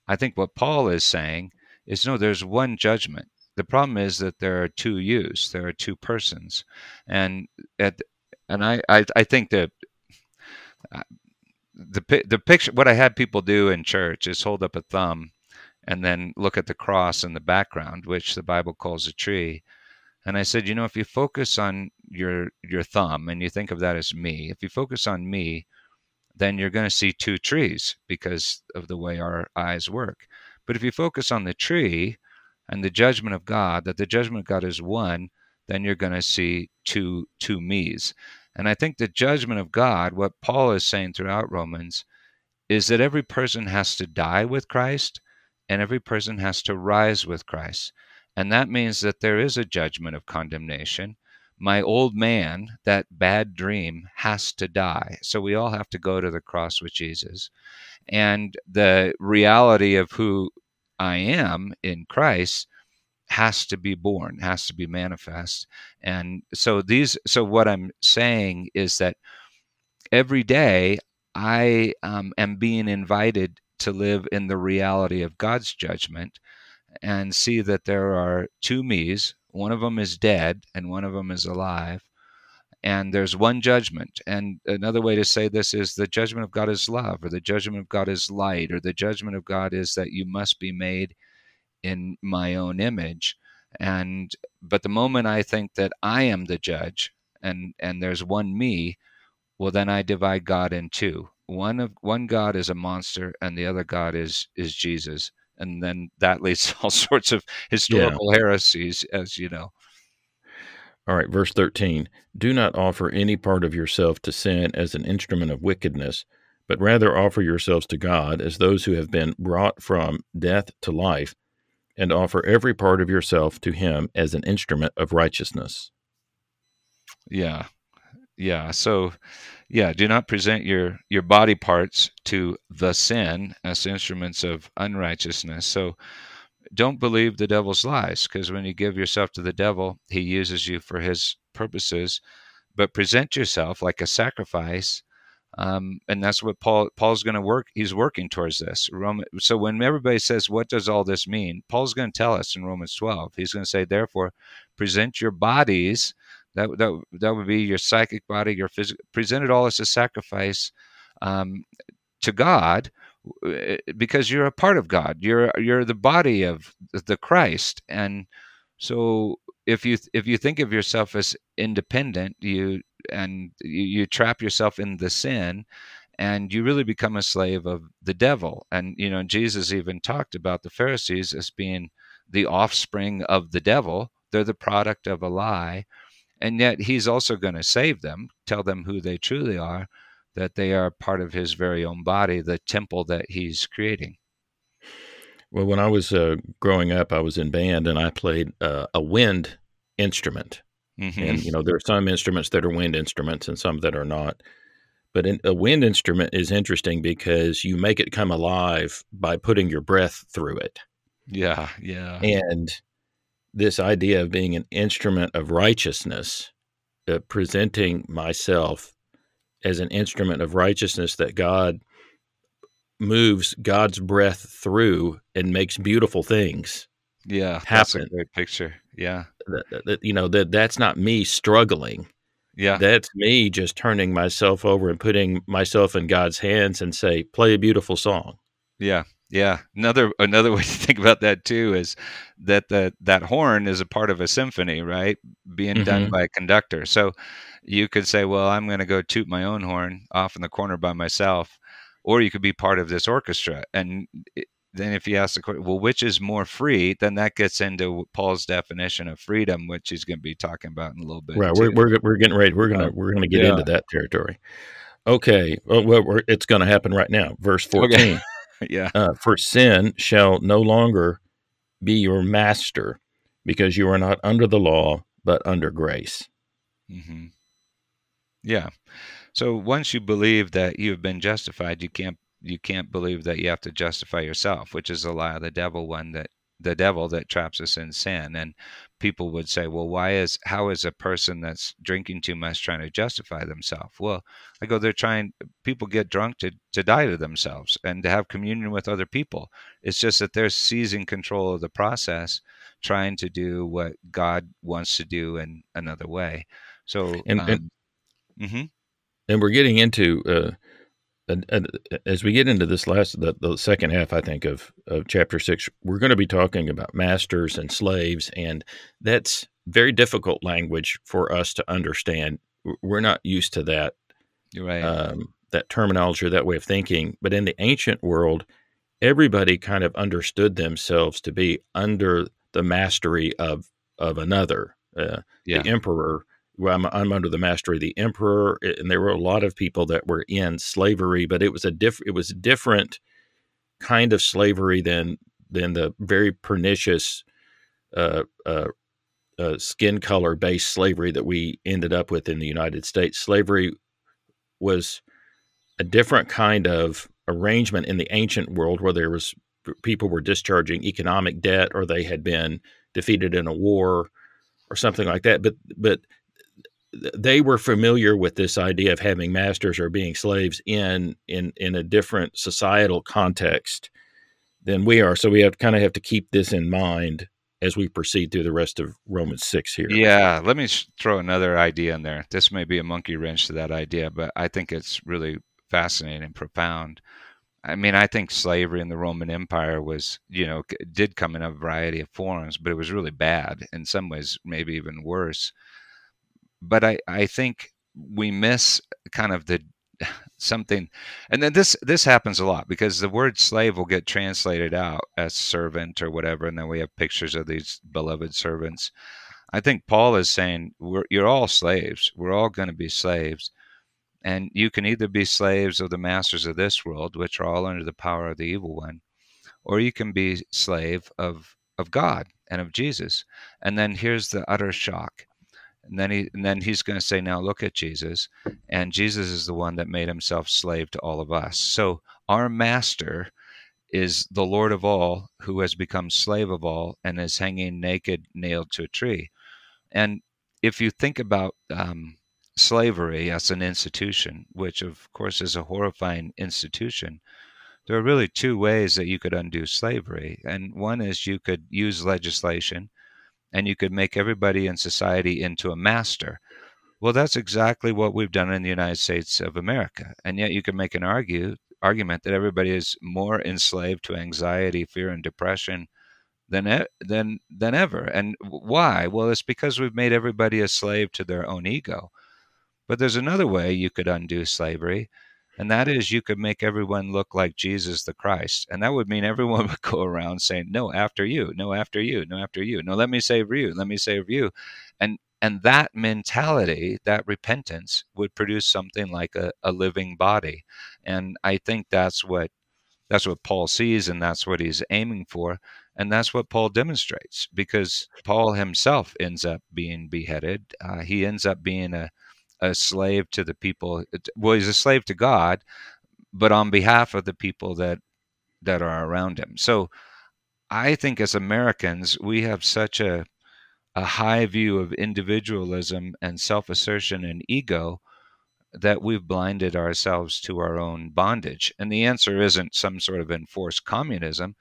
I think what Paul is saying is no, there's one judgment. The problem is that there are two yous, there are two persons, and at, and I, I, I think that uh, the the picture what I had people do in church is hold up a thumb and then look at the cross in the background, which the Bible calls a tree. And I said, you know, if you focus on your your thumb and you think of that as me, if you focus on me, then you're going to see two trees because of the way our eyes work. But if you focus on the tree and the judgment of God, that the judgment of God is one, then you're going to see two two me's. And I think the judgment of God, what Paul is saying throughout Romans, is that every person has to die with Christ and every person has to rise with Christ. And that means that there is a judgment of condemnation. My old man, that bad dream, has to die. So we all have to go to the cross with Jesus. And the reality of who I am in Christ has to be born, has to be manifest. And so these so what I'm saying is that every day I um, am being invited to live in the reality of God's judgment and see that there are two me's. One of them is dead and one of them is alive. And there's one judgment. And another way to say this is the judgment of God is love, or the judgment of God is light, or the judgment of God is that you must be made in my own image. And but the moment I think that I am the judge and and there's one me, well then I divide God in two one of one god is a monster and the other god is is jesus. And then that leads to all sorts of historical yeah. heresies as you know. All right verse 13 do not offer any part of yourself to sin as an instrument of wickedness but rather offer yourselves to god as those who have been brought from death to life and offer every part of yourself to him as an instrument of righteousness. Yeah. Yeah so yeah do not present your your body parts to the sin as instruments of unrighteousness. So don't believe the devil's lies because when you give yourself to the devil he uses you for his purposes. But present yourself like a sacrifice um, and that's what paul paul's going to work he's working towards this. Roman, so when everybody says what does all this mean? Paul's going to tell us in romans 12 he's going to say therefore present your bodies that that that would be your psychic body, your physical. Present it all as a sacrifice um, to God, eh, because you're a part of God. You're you're the body of the Christ, and so if you if you think of yourself as independent, you and you, you trap yourself in the sin and you really become a slave of the devil and you know jesus even talked about the pharisees as being the offspring of the devil they're the product of a lie and yet he's also going to save them, tell them who they truly are, that they are part of his very own body, the temple that he's creating. Well, when I was uh, growing up, I was in band and I played uh, a wind instrument. Mm-hmm. And, you know, there are some instruments that are wind instruments and some that are not. But in, a wind instrument is interesting because you make it come alive by putting your breath through it. Yeah, yeah. And this idea of being an instrument of righteousness, uh, presenting myself as an instrument of righteousness that God moves God's breath through and makes beautiful things. Yeah, happen. that's a great picture. Yeah, that, that, you know that that's not me struggling. Yeah, that's me just turning myself over and putting myself in God's hands and say, "Play a beautiful song." Yeah, yeah, another another way to think about that too is that the that horn is a part of a symphony, right? Being mm-hmm. done by a conductor. So you could say, well, I'm going to go toot my own horn off in the corner by myself, or you could be part of this orchestra. And then if you ask the question, well, which is more free, then that gets into Paul's definition of freedom, which he's going to be talking about in a little bit. Right, we're, we're we're getting ready. We're gonna we're gonna get yeah. into that territory. Okay, well, well it's going to happen right now. Verse fourteen. Okay. Yeah. Uh, For sin shall no longer be your master, because you are not under the law, but under grace. Mm-hmm. Yeah. So once you believe that you've been justified, you can't you can't believe that you have to justify yourself, which is a lie of the devil, one that the devil that traps us in sin. And people would say, well, why is how is a person that's drinking too much trying to justify themselves? Well, I go, they're trying. People get drunk to to die to themselves and to have communion with other people. It's just that they're seizing control of the process, trying to do what God wants to do in another way. So, and, um, and, mm-hmm. and we're getting into. Uh, and, and, as we get into this last the, the second half i think of, of chapter six we're going to be talking about masters and slaves and that's very difficult language for us to understand we're not used to that right. um, that terminology or that way of thinking but in the ancient world everybody kind of understood themselves to be under the mastery of of another uh, yeah. the emperor I'm, I'm under the mastery of the emperor, and there were a lot of people that were in slavery, but it was a diff, it was different kind of slavery than than the very pernicious uh, uh, uh, skin color based slavery that we ended up with in the United States. Slavery was a different kind of arrangement in the ancient world where there was people were discharging economic debt or they had been defeated in a war or something like that. But but they were familiar with this idea of having masters or being slaves in in in a different societal context than we are. So we have kind of have to keep this in mind as we proceed through the rest of Romans six here. Yeah, let me throw another idea in there. This may be a monkey wrench to that idea, but I think it's really fascinating and profound. I mean, I think slavery in the Roman Empire was, you know, did come in a variety of forms, but it was really bad in some ways, maybe even worse but I, I think we miss kind of the something and then this this happens a lot because the word slave will get translated out as servant or whatever and then we have pictures of these beloved servants. I think paul is saying you're all slaves. We're all going to be slaves and you can either be slaves of the masters of this world which are all under the power of the evil one or you can be slave of of god and of jesus. And then here's the utter shock and then he and then he's going to say, now look at Jesus, and Jesus is the one that made himself slave to all of us. So our master is the Lord of all, who has become slave of all, and is hanging naked, nailed to a tree. And if you think about um, slavery as an institution, which of course is a horrifying institution, there are really two ways that you could undo slavery. And one is you could use legislation and you could make everybody in society into a master. Well, that's exactly what we've done in the United States of America. And yet you can make an argue, argument that everybody is more enslaved to anxiety, fear, and depression than, than, than ever. And why? Well, it's because we've made everybody a slave to their own ego. But there's another way you could undo slavery, and that is you could make everyone look like Jesus the Christ. And that would mean everyone would go around saying, No, after you, no, after you, no, after you, no, let me save you, let me save you. And and that mentality, that repentance, would produce something like a, a living body. And I think that's what that's what Paul sees and that's what he's aiming for. And that's what Paul demonstrates because Paul himself ends up being beheaded. Uh, he ends up being a, a slave to the people. Uh, well, he's a slave to God, but on behalf of the people that that are around him. So I think as Americans, we have such a a high view of individualism and self-assertion and ego that we've blinded ourselves to our own bondage. And the answer isn't some sort of enforced communism.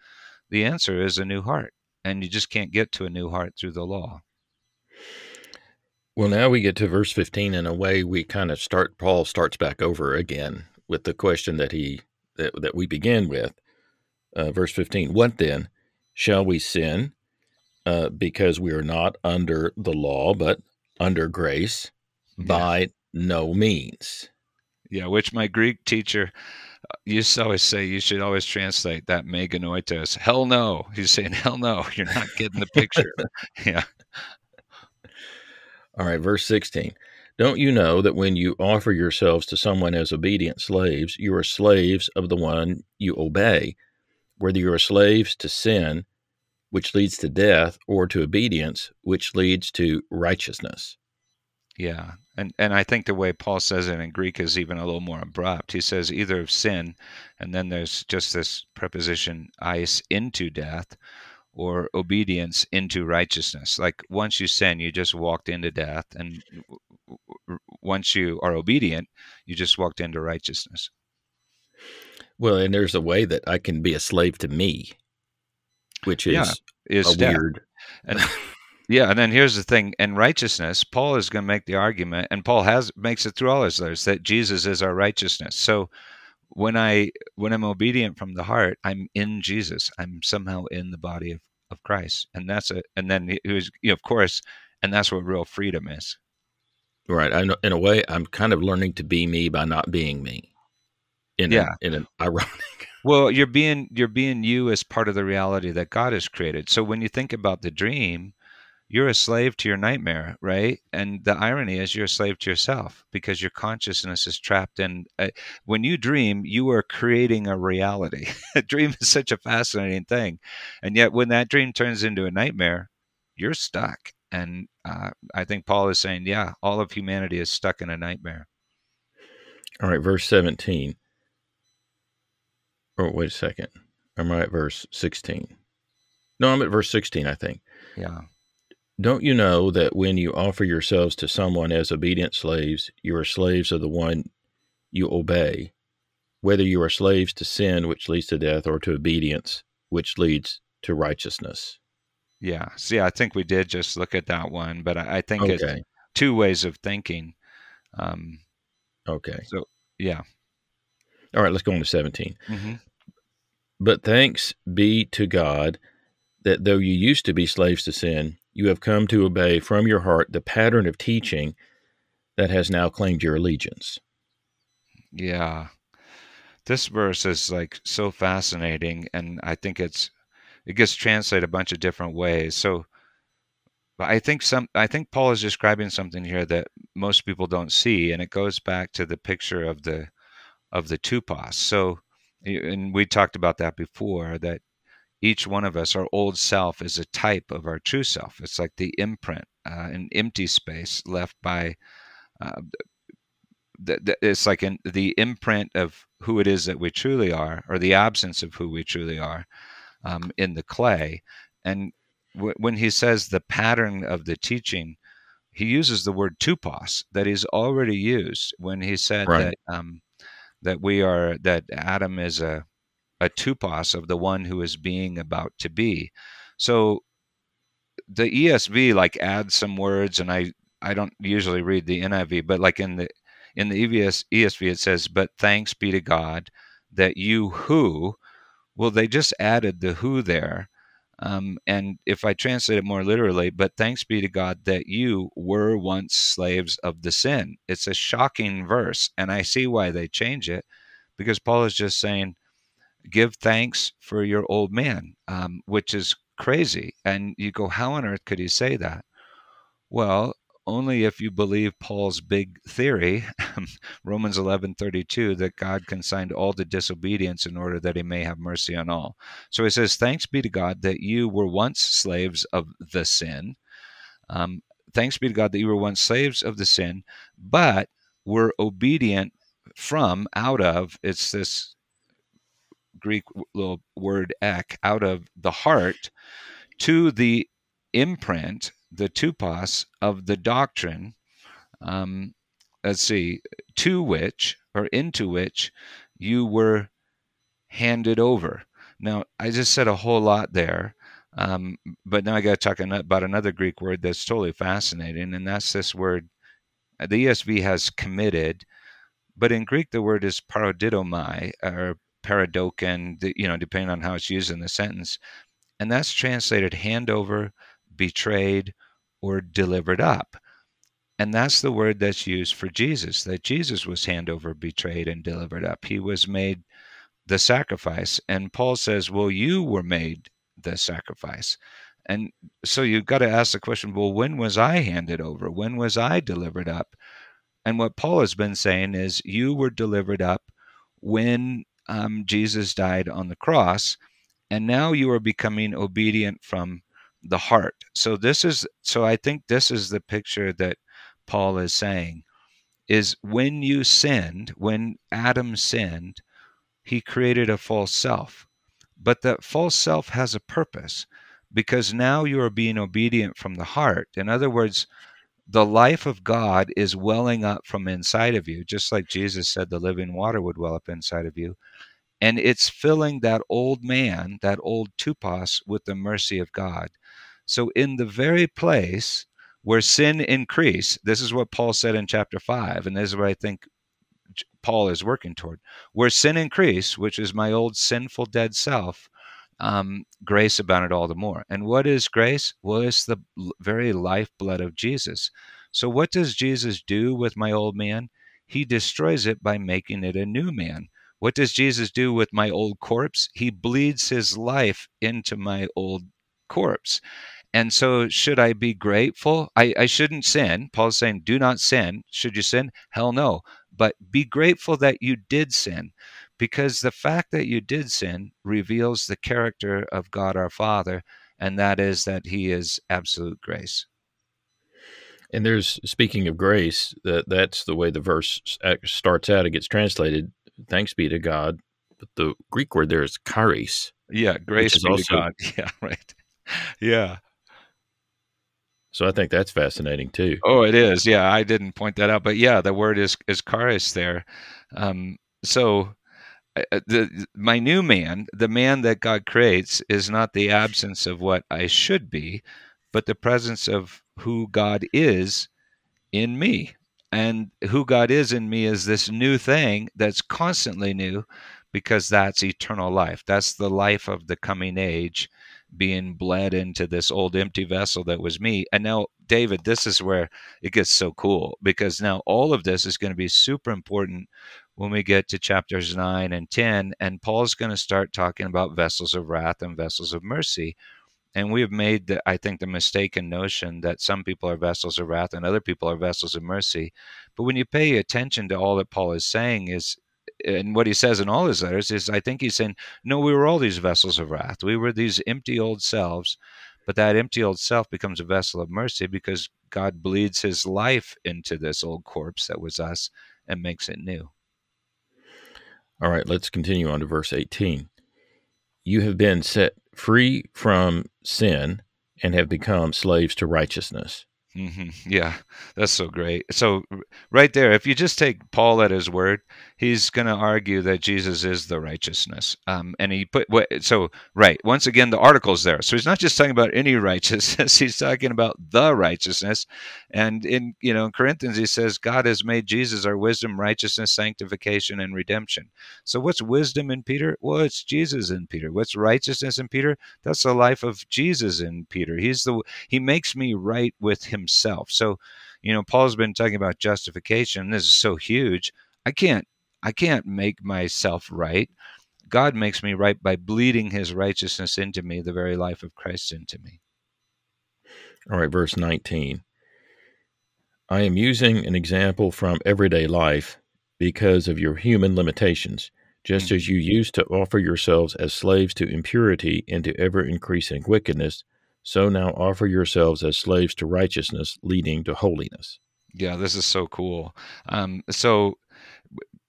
The answer is a new heart. And you just can't get to a new heart through the law. Well, now we get to verse 15. In a way, we kind of start, Paul starts back over again with the question that he, that, that we begin with. Uh, verse 15 What then? Shall we sin uh, because we are not under the law, but under grace? Yeah. By no means. Yeah, which my Greek teacher used to always say you should always translate that me genoito hell no. He's saying hell no. You're not getting the picture. yeah. All right, verse 16. Don't you know that when you offer yourselves to someone as obedient slaves, you are slaves of the one you obey, whether you are slaves to sin, which leads to death, or to obedience, which leads to righteousness? Yeah. And and I think the way Paul says it in Greek is even a little more abrupt. He says either of sin, and then there's just this preposition eis into death, or obedience into righteousness. Like once you sin, you just walked into death, and once you are obedient, you just walked into righteousness. Well, and there's a way that I can be a slave to me, which is, yeah, is weird. And Yeah, and then here's the thing: in righteousness, Paul is going to make the argument, and Paul has makes it through all his letters that Jesus is our righteousness. So when I when I'm obedient from the heart, I'm in Jesus. I'm somehow in the body of, of Christ, and that's it. And then he was, you know, of course, and that's what real freedom is. Right. I know, in a way, I'm kind of learning to be me by not being me. In yeah. A, in an ironic. Well, you're being you're being you as part of the reality that God has created. So when you think about the dream, you're a slave to your nightmare, right? And the irony is you're a slave to yourself because your consciousness is trapped in. Uh, when you dream, you are creating a reality. a dream is such a fascinating thing. And yet, when that dream turns into a nightmare, you're stuck. And uh, I think Paul is saying, yeah, all of humanity is stuck in a nightmare. All right, verse 17. Oh, wait a second. I'm right at verse 16. No, I'm at verse 16, I think. Yeah. Don't you know that when you offer yourselves to someone as obedient slaves, you are slaves of the one you obey, whether you are slaves to sin, which leads to death, or to obedience, which leads to righteousness? Yeah. See, I think we did just look at that one, but I, think okay. it's two ways of thinking. Um, okay. So, yeah. All right, let's go on to 17. Mm-hmm. But thanks be to God that though you used to be slaves to sin, you have come to obey from your heart the pattern of teaching that has now claimed your allegiance. Yeah. This verse is like so fascinating and I think it's it gets translated a bunch of different ways. So I think some I think Paul is describing something here that most people don't see and it goes back to the picture of the of the tupos. So and we talked about that before that each one of us, our old self, is a type of our true self. It's like the imprint, uh, an empty space left by. Uh, it's like in the imprint of who it is that we truly are, or the absence of who we truly are, um, in the clay. And w- when he says the pattern of the teaching, he uses the word tupos that he's already used when he said right. that um, that we are that Adam is a a tupos of the one who is being about to be. So the ESV like adds some words, and I I don't usually read the NIV, but like in the in the EVS, ESV it says, "But thanks be to God that you who." Well, they just added the who there. Um, and if I translate it more literally, but thanks be to God that you were once slaves of the sin. It's a shocking verse, and I see why they change it because Paul is just saying, give thanks for your old man, um, which is crazy. And you go, how on earth could he say that? Well, only if you believe Paul's big theory, Romans 11:32, that God consigned all to disobedience in order that he may have mercy on all. So he says, "Thanks be to God that you were once slaves of the sin. Um, thanks be to God that you were once slaves of the sin, but were obedient from, out of. It's this Greek little word ek, out of the heart to the imprint, the tupos of the doctrine. Um, let's see, to which or into which you were handed over. Now, I just said a whole lot there, um, but now I got to talk about another Greek word that's totally fascinating, and that's this word. The ESV has committed, but in Greek the word is paradidomai, or paradoken, you know, depending on how it's used in the sentence. And that's translated hand over, betrayed, or delivered up. And that's the word that's used for Jesus, that Jesus was hand over, betrayed, and delivered up. He was made the sacrifice. And Paul says, Well, you were made the sacrifice. And so you've got to ask the question, well, when was I handed over? When was I delivered up? And what Paul has been saying is, you were delivered up when um, Jesus died on the cross, and now you are becoming obedient from the heart. So this is so I think this is the picture that Paul is saying is when you sinned, when Adam sinned, he created a false self. But that false self has a purpose because now you are being obedient from the heart. In other words, the life of God is welling up from inside of you, just like Jesus said the living water would well up inside of you. And it's filling that old man, that old tupos, with the mercy of God. So, in the very place where sin increased, this is what Paul said in chapter 5, and this is what I think Paul is working toward. Where sin increased, which is my old sinful dead self, um, grace abounded all the more. And what is grace? Well, it's the very lifeblood of Jesus. So, what does Jesus do with my old man? He destroys it by making it a new man. What does Jesus do with my old corpse? He bleeds his life into my old corpse. And so, should I be grateful? I, I shouldn't sin. Paul's saying, do not sin. Should you sin? Hell no. But be grateful that you did sin, because the fact that you did sin reveals the character of God our Father, and that is that He is absolute grace. And there's speaking of grace, that that's the way the verse uh, starts out. It gets translated thanks be to God. But the Greek word there is charis. Yeah, grace be also, to God. Yeah, right. Yeah. So I think that's fascinating too. Oh, it is. Yeah, I didn't point that out, but yeah, the word is is charis there. Um, so uh, the my new man, the man that God creates, is not the absence of what I should be, but the presence of who God is in me and who God is in me is this new thing that's constantly new because that's eternal life. That's the life of the coming age being bled into this old empty vessel that was me. And now, David, this is where it gets so cool because now all of this is going to be super important when we get to chapters 9 and 10. And Paul's going to start talking about vessels of wrath and vessels of mercy and we have made the, i think the mistaken notion that some people are vessels of wrath and other people are vessels of mercy. But when you pay attention to all that paul is saying is and what he says in all his letters is i think he's saying no we were all these vessels of wrath. We were these empty old selves. But that empty old self becomes a vessel of mercy because god bleeds his life into this old corpse that was us and makes it new. All right let's continue on to verse 18 you have been set free from sin and have become slaves to righteousness. Mm-hmm. Yeah, that's so great. So, right there, if you just take Paul at his word, he's going to argue that Jesus is the righteousness. Um, and he put so right once again, the article's there. So he's not just talking about any righteousness; he's talking about the righteousness. And in you know in Corinthians, he says God has made Jesus our wisdom, righteousness, sanctification, and redemption. So what's wisdom in Peter? Well, it's Jesus in Peter. What's righteousness in Peter? That's the life of Jesus in Peter. He's the he makes me right with him himself. So, you know, Paul's been talking about justification. This is so huge. I can't I can't make myself right. God makes me right by bleeding his righteousness into me, the very life of Christ into me. All right, verse 19. I am using an example from everyday life because of your human limitations, just mm-hmm. as you used to offer yourselves as slaves to impurity and to ever increasing wickedness, so now offer yourselves as slaves to righteousness, leading to holiness. Yeah, this is so cool. Um, so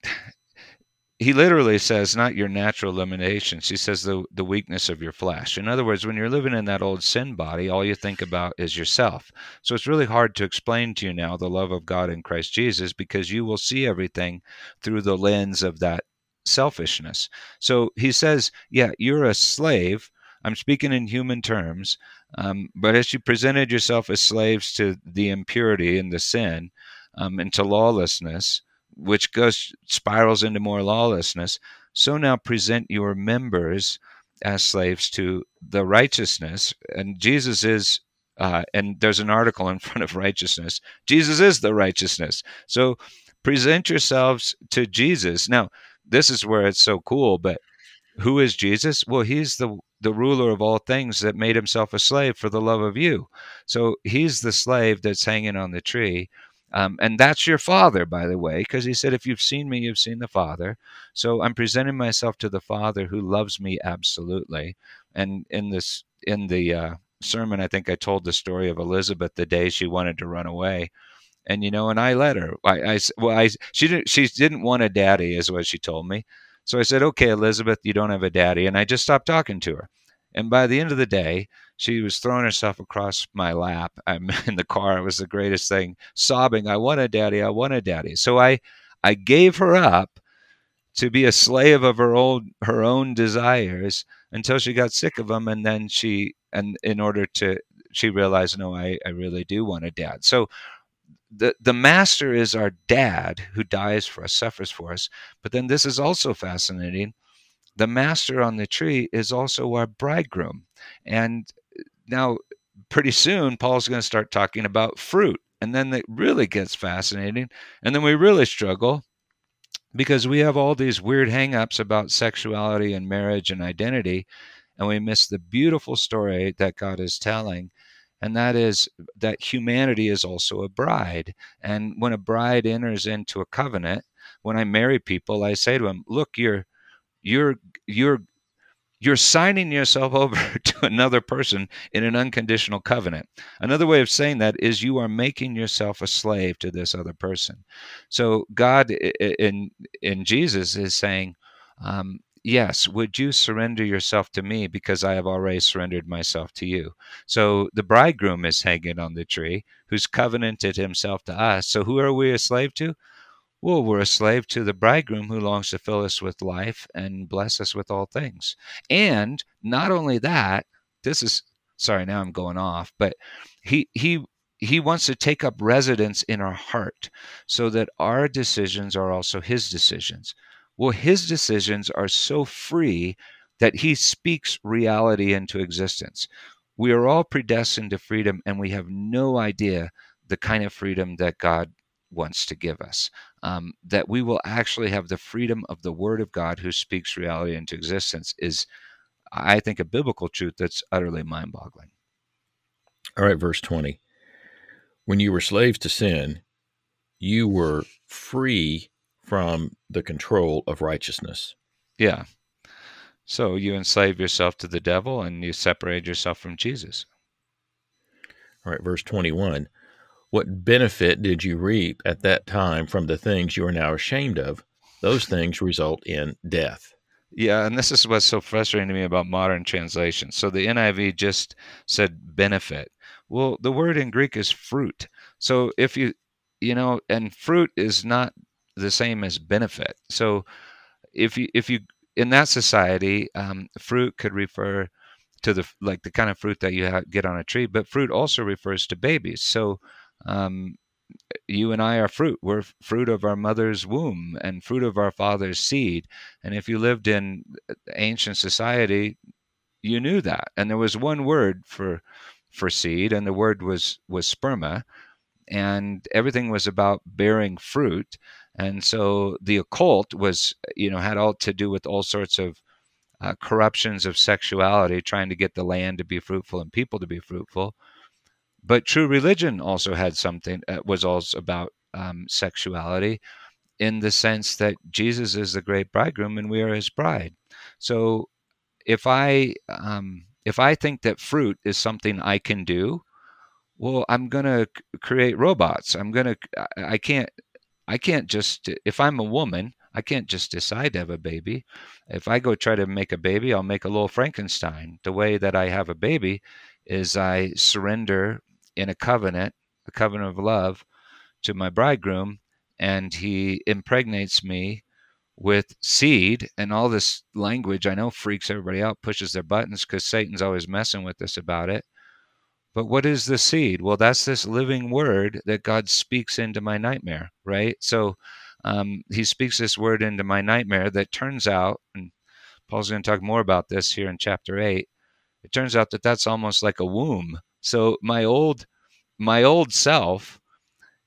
he literally says not your natural limitations he says the the weakness of your flesh in other words when you're living in that old sin body all you think about is yourself so it's really hard to explain to you now the love of god in christ jesus because you will see everything through the lens of that selfishness so he says yeah you're a slave i'm speaking in human terms um, but as you presented yourself as slaves to the impurity and the sin um, and to lawlessness, which goes spirals into more lawlessness, so now present your members as slaves to the righteousness. And Jesus is, uh, and there's an article in front of righteousness. Jesus is the righteousness. So present yourselves to Jesus. Now, this is where it's so cool, but Who is Jesus? Well, he's the the ruler of all things that made himself a slave for the love of you. So he's the slave that's hanging on the tree. Um, and that's your father, by the way, because he said, If you've seen me, you've seen the Father. So I'm presenting myself to the Father who loves me absolutely. And in this, in the uh, sermon, I think I told the story of Elizabeth the day she wanted to run away. And you know, and I let her. I, I well, I she didn't she didn't want a daddy, is what she told me. So I said, okay, Elizabeth, you don't have a daddy. And I just stopped talking to her. And by the end of the day, she was throwing herself across my lap. I'm in the car. It was the greatest thing, sobbing, I want a daddy. I want a daddy. So I, I gave her up to be a slave of her own, her own desires until she got sick of them. And then she, and in order to, she realized, no, I, I really do want a dad. So the the master is our dad who dies for us suffers for us but then this is also fascinating. The master on the tree is also our bridegroom. And uh, now pretty soon paul's going to start talking about fruit and then it really gets fascinating and then we really struggle because we have all these weird hangups about sexuality and marriage and identity and we miss the beautiful story that god is telling and that is that humanity is also a bride. And when a bride enters into a covenant, when I marry people, I say to them, "Look, you're you're you're you're signing yourself over to another person in an unconditional covenant. Another way of saying that is you are making yourself a slave to this other person. So God in in Jesus is saying, um, yes, would you surrender yourself to me because I have already surrendered myself to you? So the bridegroom is hanging on the tree, who's covenanted himself to us. So who are we a slave to? Well, we're a slave to the bridegroom who longs to fill us with life and bless us with all things. And not only that, this is sorry, now I'm going off, but he he he wants to take up residence in our heart so that our decisions are also his decisions. Well, his decisions are so free that he speaks reality into existence. We are all predestined to freedom, and we have no idea the kind of freedom that God wants to give us. Um, that we will actually have the freedom of the Word of God who speaks reality into existence is, I think, a biblical truth that's utterly mind boggling. All right, verse 20. When you were slaves to sin, you were free from the control of righteousness. Yeah. So you enslave yourself to the devil and you separate yourself from Jesus. All right, verse 21. What benefit did you reap at that time from the things you are now ashamed of? Those things result in death. Yeah, and this is what's so frustrating to me about modern translations. So the NIV just said benefit. Well, the word in Greek is fruit. So if you, you know, and fruit is not the same as benefit. So if you if you in that society, um, fruit could refer to the like the kind of fruit that you ha- get on a tree, but fruit also refers to babies. So um, you and I are fruit. We're fruit of our mother's womb and fruit of our father's seed. And if you lived in uh, ancient society, you knew that. And there was one word for for seed, and the word was was sperma, and everything was about bearing fruit. And so the occult was, you know, had all to do with all sorts of uh, corruptions of sexuality, trying to get the land to be fruitful and people to be fruitful. But true religion also had something, uh, was also about um, sexuality in the sense that Jesus is the great bridegroom and we are his bride. So if I, um, if I think that fruit is something I can do, well, I'm going to create robots. I'm going to, I can't, I can't just, if I'm a woman, I can't just decide to have a baby. If I go try to make a baby, I'll make a little Frankenstein. The way that I have a baby is I surrender in a covenant, a covenant of love, to my bridegroom, and he impregnates me with seed and all this language I know freaks everybody out, pushes their buttons because Satan's always messing with us about it. But what is the seed? Well, that's this living word that God speaks into my nightmare, right? So um, he speaks this word into my nightmare that turns out, and Paul's going to talk more about this here in chapter 8. It turns out that that's almost like a womb. So my old, my old self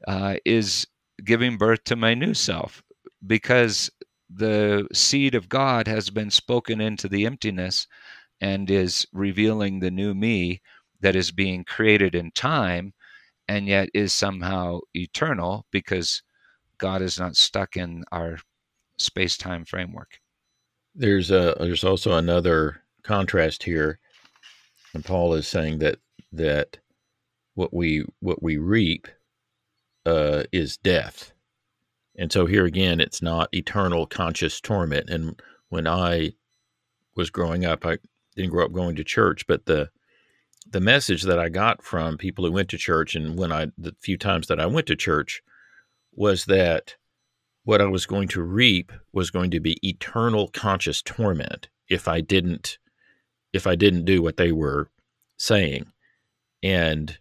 uh, is giving birth to my new self because the seed of God has been spoken into the emptiness and is revealing the new me that is being created in time and yet is somehow eternal because God is not stuck in our space time framework. There's a there's also another contrast here, and Paul is saying that that what we what we reap uh, is death, and so here again, it's not eternal conscious torment. And when I was growing up, I didn't grow up going to church, but the the message that I got from people who went to church, and when I the few times that I went to church, was that what I was going to reap was going to be eternal conscious torment if I didn't if I didn't do what they were saying. And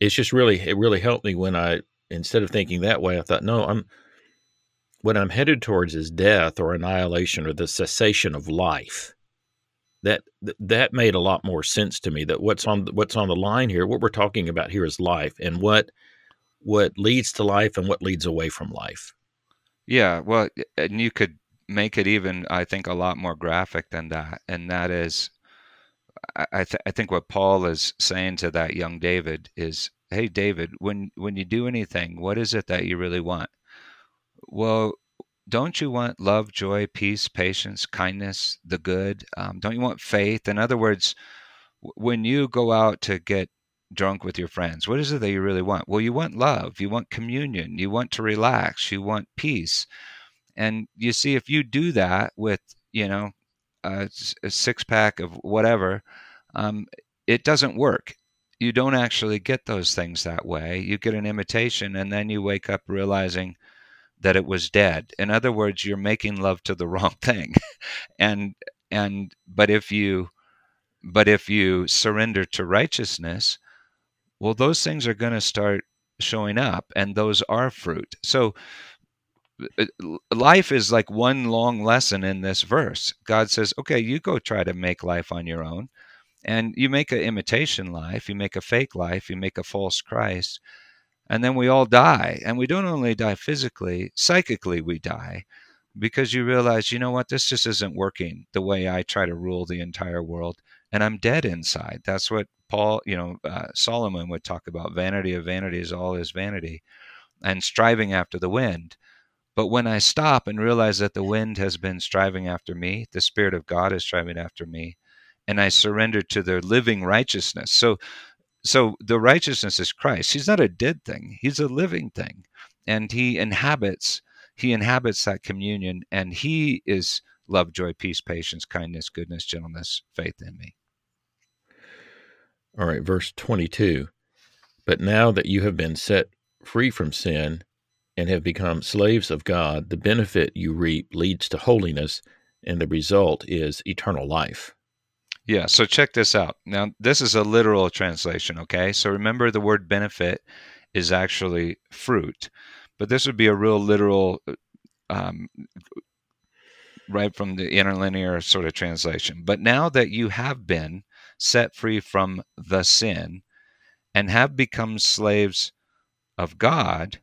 it's just really it really helped me when I instead of thinking that way, I thought, no, I'm what I'm headed towards is death or annihilation or the cessation of life. That that made a lot more sense to me. That what's on what's on the line here, what we're talking about here is life, and what what leads to life and what leads away from life. Yeah, well, and you could make it even, I think, a lot more graphic than that. And that is, I, th- I think what Paul is saying to that young David is, "Hey, David, when when you do anything, what is it that you really want? Well, don't you want love, joy, peace, patience, kindness, the good? Um, don't you want faith? In other words, when you go out to get drunk with your friends? What is it that you really want? Well, you want love, you want communion, you want to relax, you want peace. And you see, if you do that with, you know, a, a six pack of whatever, um, it doesn't work. You don't actually get those things that way. You get an imitation, and then you wake up realizing that it was dead. In other words, you're making love to the wrong thing. and and but if you but if you surrender to righteousness, well, those things are going to start showing up, and those are fruit. So, uh, life is like one long lesson in this verse. God says, okay, you go try to make life on your own. And you make an imitation life, you make a fake life, you make a false Christ. And then we all die. And we don't only die physically, psychically, we die because you realize, you know what, this just isn't working the way I try to rule the entire world. And I'm dead inside. That's what Paul, you know, uh, Solomon would talk about vanity of vanities, all is vanity, and striving after the wind. But when I stop and realize that the wind has been striving after me, the Spirit of God is striving after me, and I surrender to their living righteousness. So, so the righteousness is Christ. He's not a dead thing; he's a living thing, and he inhabits. He inhabits that communion, and he is love, joy, peace, patience, kindness, goodness, gentleness, faith in me. All right, verse 22. But now that you have been set free from sin and have become slaves of God, the benefit you reap leads to holiness, and the result is eternal life. Yeah, so check this out. Now, this is a literal translation, okay? So remember the word benefit is actually fruit, but this would be a real literal, um, right from the interlinear sort of translation. But now that you have been set free from the sin and have become slaves of God,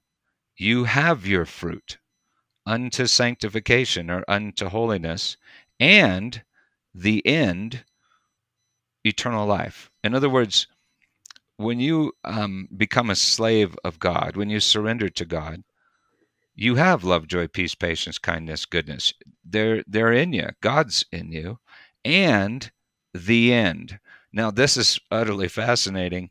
you have your fruit unto sanctification or unto holiness, and the end, eternal life. In other words, when you um, become a slave of God, when you surrender to God, you have love, joy, peace, patience, kindness, goodness. They're they're in you. God's in you, and the end. Now, this is utterly fascinating,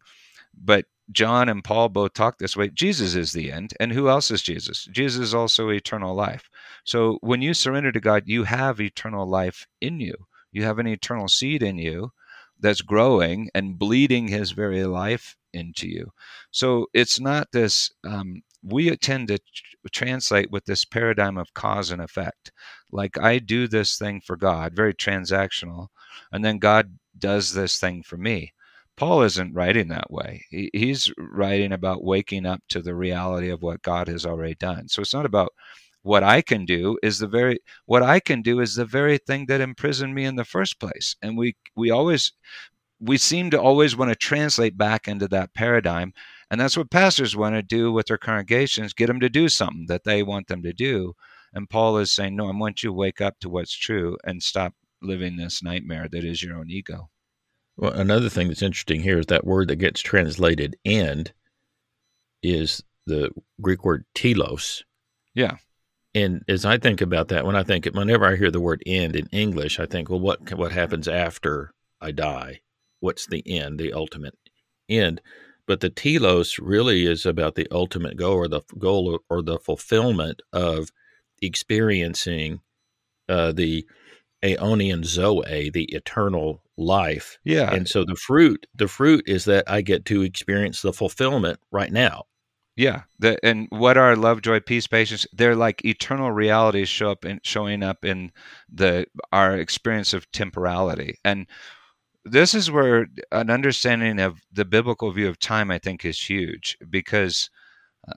but John and Paul both talk this way. Jesus is the end. And who else is Jesus? Jesus is also eternal life. So when you surrender to God, you have eternal life in you. You have an eternal seed in you that's growing and bleeding his very life into you. So it's not this, um, we tend to translate with this paradigm of cause and effect. Like I do this thing for God, very transactional, and then God does this thing for me. Paul isn't writing that way. He, he's writing about waking up to the reality of what God has already done. So it's not about what I can do is the very what I can do is the very thing that imprisoned me in the first place. And we we always we seem to always want to translate back into that paradigm. And that's what pastors want to do with their congregations, get them to do something that they want them to do. And Paul is saying, no, I want you to wake up to what's true and stop living this nightmare that is your own ego. Well, another thing that's interesting here is that word that gets translated end is the Greek word telos. Yeah. And as I think about that, when I think whenever I hear the word end in English, I think, well, what what happens after I die? What's the end, the ultimate end? But the telos really is about the ultimate goal or the goal or the fulfillment of experiencing uh, the aeonian zoe, the eternal life. Yeah. And so the fruit, the fruit is that I get to experience the fulfillment right now. Yeah, the, and what are love, joy, peace, patience? They're like eternal realities show up in showing up in the our experience of temporality, and this is where an understanding of the biblical view of time, I think, is huge because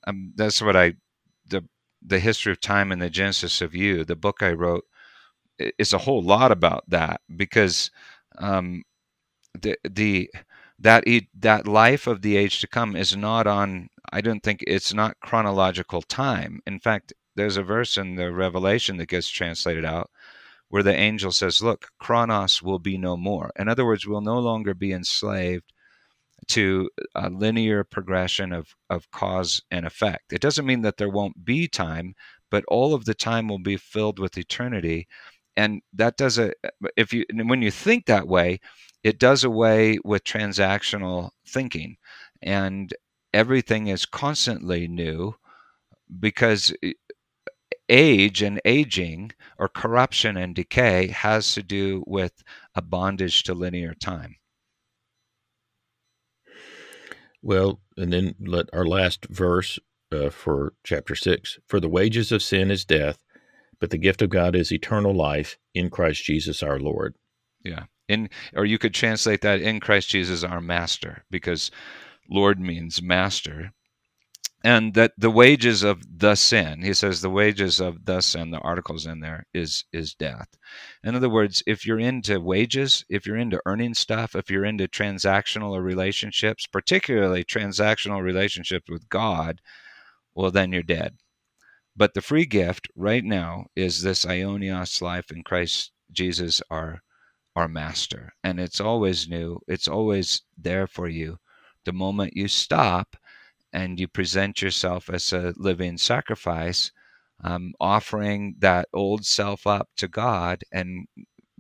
um, that's what I the the history of time and the genesis of you, the book I wrote, it's a whole lot about that because um, the the that that life of the age to come is not on I don't think it's not chronological time. In fact, there's a verse in the Revelation that gets translated out where the angel says, Look, chronos will be no more. In other words, we'll no longer be enslaved to a linear progression of, of cause and effect. It doesn't mean that there won't be time, but all of the time will be filled with eternity. And that does a if you when you think that way, it does away with transactional thinking. And everything is constantly new because age and aging or corruption and decay has to do with a bondage to linear time. Well, and then let our last verse uh, for chapter 6 For the wages of sin is death, but the gift of God is eternal life in Christ Jesus our Lord. Yeah. In or you could translate that in Christ Jesus our master because Lord means master. And that the wages of the sin, he says the wages of the sin, the articles in there is is death. In other words, if you're into wages, if you're into earning stuff, if you're into transactional or relationships, particularly transactional relationships with God, well then you're dead. But the free gift right now is this aionios life in Christ Jesus our our master. And it's always new. It's always there for you the moment you stop and you present yourself as a living sacrifice, um, offering that old self up to God and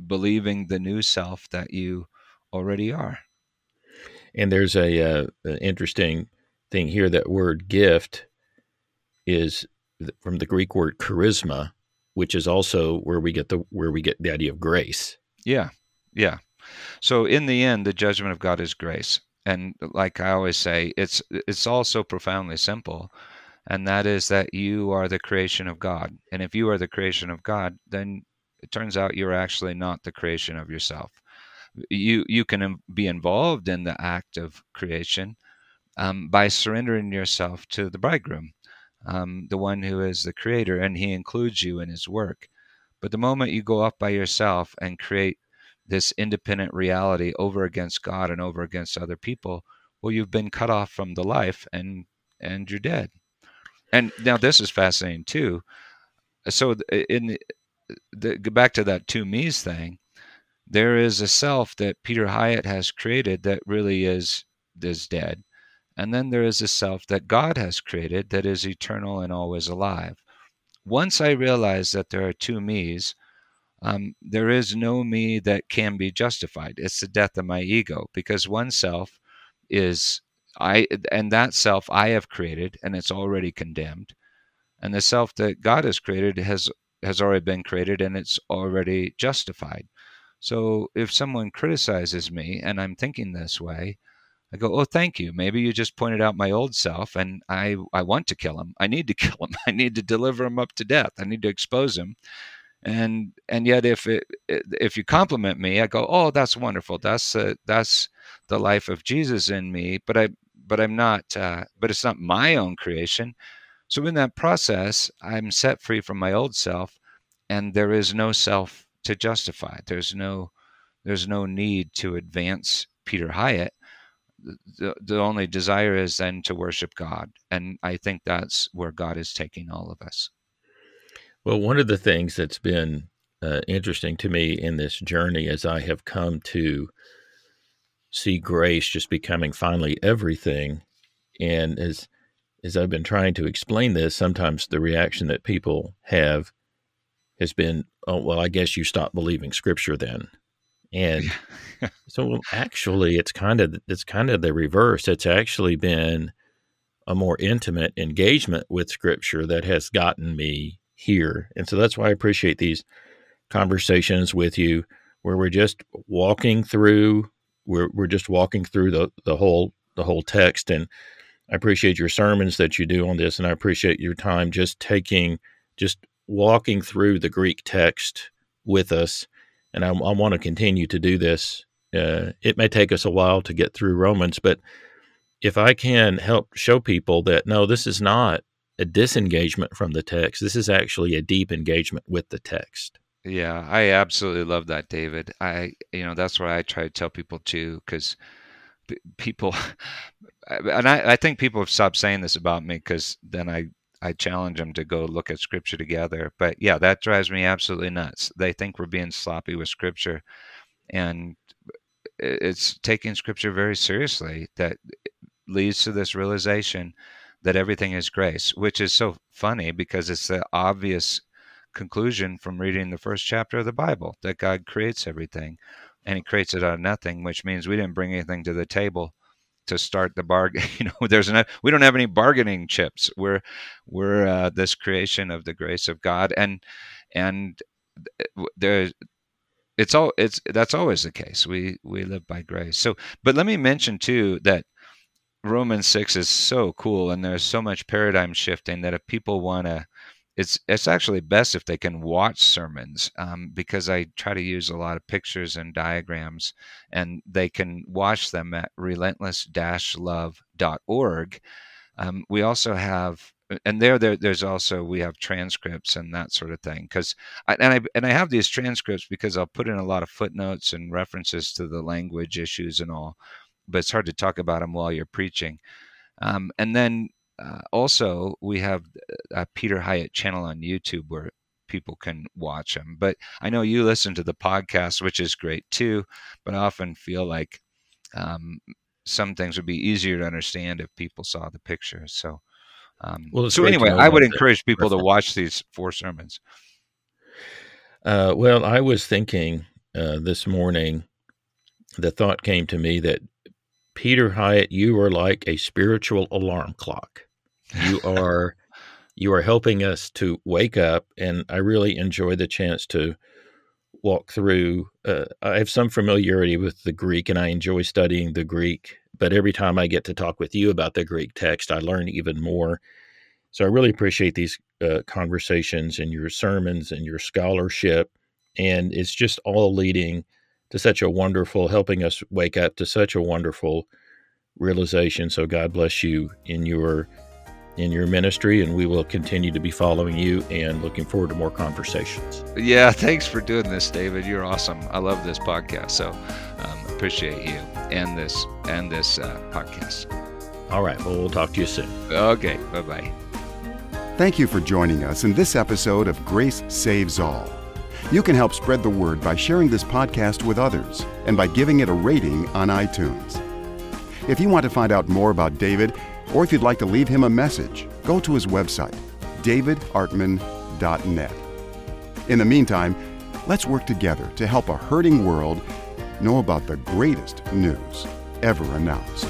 believing the new self that you already are. And there's a uh, an interesting thing here. That word gift is from the Greek word charisma, which is also where we get the where we get the idea of grace. Yeah, yeah. So in the end, the judgment of God is grace and like I always say, it's it's all so profoundly simple, and that is that you are the creation of God. And if you are the creation of God, then it turns out you're actually not the creation of yourself. You you can be involved in the act of creation um, by surrendering yourself to the bridegroom, um, the one who is the creator, and he includes you in his work. But the moment you go off by yourself and create this independent reality over against God and over against other people, well, you've been cut off from the life and and you're dead. And now this is fascinating too. So in the, the go back to that two me's thing, there is a self that Peter Hiett has created that really is is dead. And then there is a self that God has created that is eternal and always alive. Once I realize that there are two me's, um, there is no me that can be justified. It's the death of my ego because one self is I, and that self I have created, and it's already condemned. And the self that God has created has has already been created, and it's already justified. So if someone criticizes me and I'm thinking this way, I go, "Oh, thank you. Maybe you just pointed out my old self, and I I want to kill him. I need to kill him. I need to deliver him up to death. I need to expose him." And and yet if it if you compliment me i go oh that's wonderful. That's uh, that's the life of jesus in me but i but i'm not uh, but it's not my own creation. So in that process i'm set free from my old self and there is no self to justify. There's no there's no need to advance peter hiett. The, the only desire is then to worship god and i think that's where god is taking all of us Well, one of the things that's been uh, interesting to me in this journey as I have come to see grace just becoming finally everything. And as as I've been trying to explain this, sometimes the reaction that people have has been, "Oh, well, I guess you stopped believing Scripture then." And so, actually, it's kind of it's kind of the reverse. It's actually been a more intimate engagement with Scripture that has gotten me here, and so that's why I appreciate these conversations with you, where we're just walking through we're we're just walking through the the whole the whole text. And I appreciate your sermons that you do on this and I appreciate your time just taking just walking through the Greek text with us. And I, I want to continue to do this. Uh, it may take us a while to get through Romans, but if I can help show people that no, this is not a disengagement from the text, this is actually a deep engagement with the text. Yeah, I absolutely love that, David. I, you know, that's why I try to tell people too, because people, and I, I think people have stopped saying this about me because then I, I challenge them to go look at scripture together. But yeah, that drives me absolutely nuts. They think we're being sloppy with scripture, and it's taking scripture very seriously. That leads to this realization that everything is grace, which is so funny because it's the obvious conclusion from reading the first chapter of the Bible that God creates everything and he creates it out of nothing, which means we didn't bring anything to the table to start the bargain. You know, there's an, we don't have any bargaining chips. We're we're uh, this creation of the grace of God, and and there, it's all it's that's always the case. We we live by grace. So, but let me mention too that Romans six is so cool, and there's so much paradigm shifting that if people want to it's it's actually best if they can watch sermons um, because I try to use a lot of pictures and diagrams, and they can watch them at relentless-love.org. Um, we also have, and there, there there's also we have transcripts and that sort of thing. Because and I and I have these transcripts because I'll put in a lot of footnotes and references to the language issues and all, but it's hard to talk about them while you're preaching. Um, and then uh, also, we have a Peter Hiett channel on YouTube where people can watch them. But I know you listen to the podcast, which is great too. But I often feel like um, some things would be easier to understand if people saw the pictures. So, um, well, so anyway, I would encourage people to watch these four sermons. Uh, well, I was thinking uh, this morning, the thought came to me that Peter Hiett, you are like a spiritual alarm clock. You are you are helping us to wake up, and I really enjoy the chance to walk through. Uh, I have some familiarity with the Greek, and I enjoy studying the Greek. But every time I get to talk with you about the Greek text, I learn even more. So I really appreciate these uh, conversations and your sermons and your scholarship, and it's just all leading to such a wonderful, helping us wake up to such a wonderful realization. So God bless you in your in your ministry, and we will continue to be following you and looking forward to more conversations. Yeah, thanks for doing this, David. You're awesome. I love this podcast, so um, appreciate you and this and this uh, podcast. All right. Well, we'll talk to you soon. Okay. Bye bye. Thank you for joining us in this episode of Grace Saves All. You can help spread the word by sharing this podcast with others and by giving it a rating on iTunes. If you want to find out more about David, or if you'd like to leave him a message, go to his website, davidartman.net. In the meantime, let's work together to help a hurting world know about the greatest news ever announced.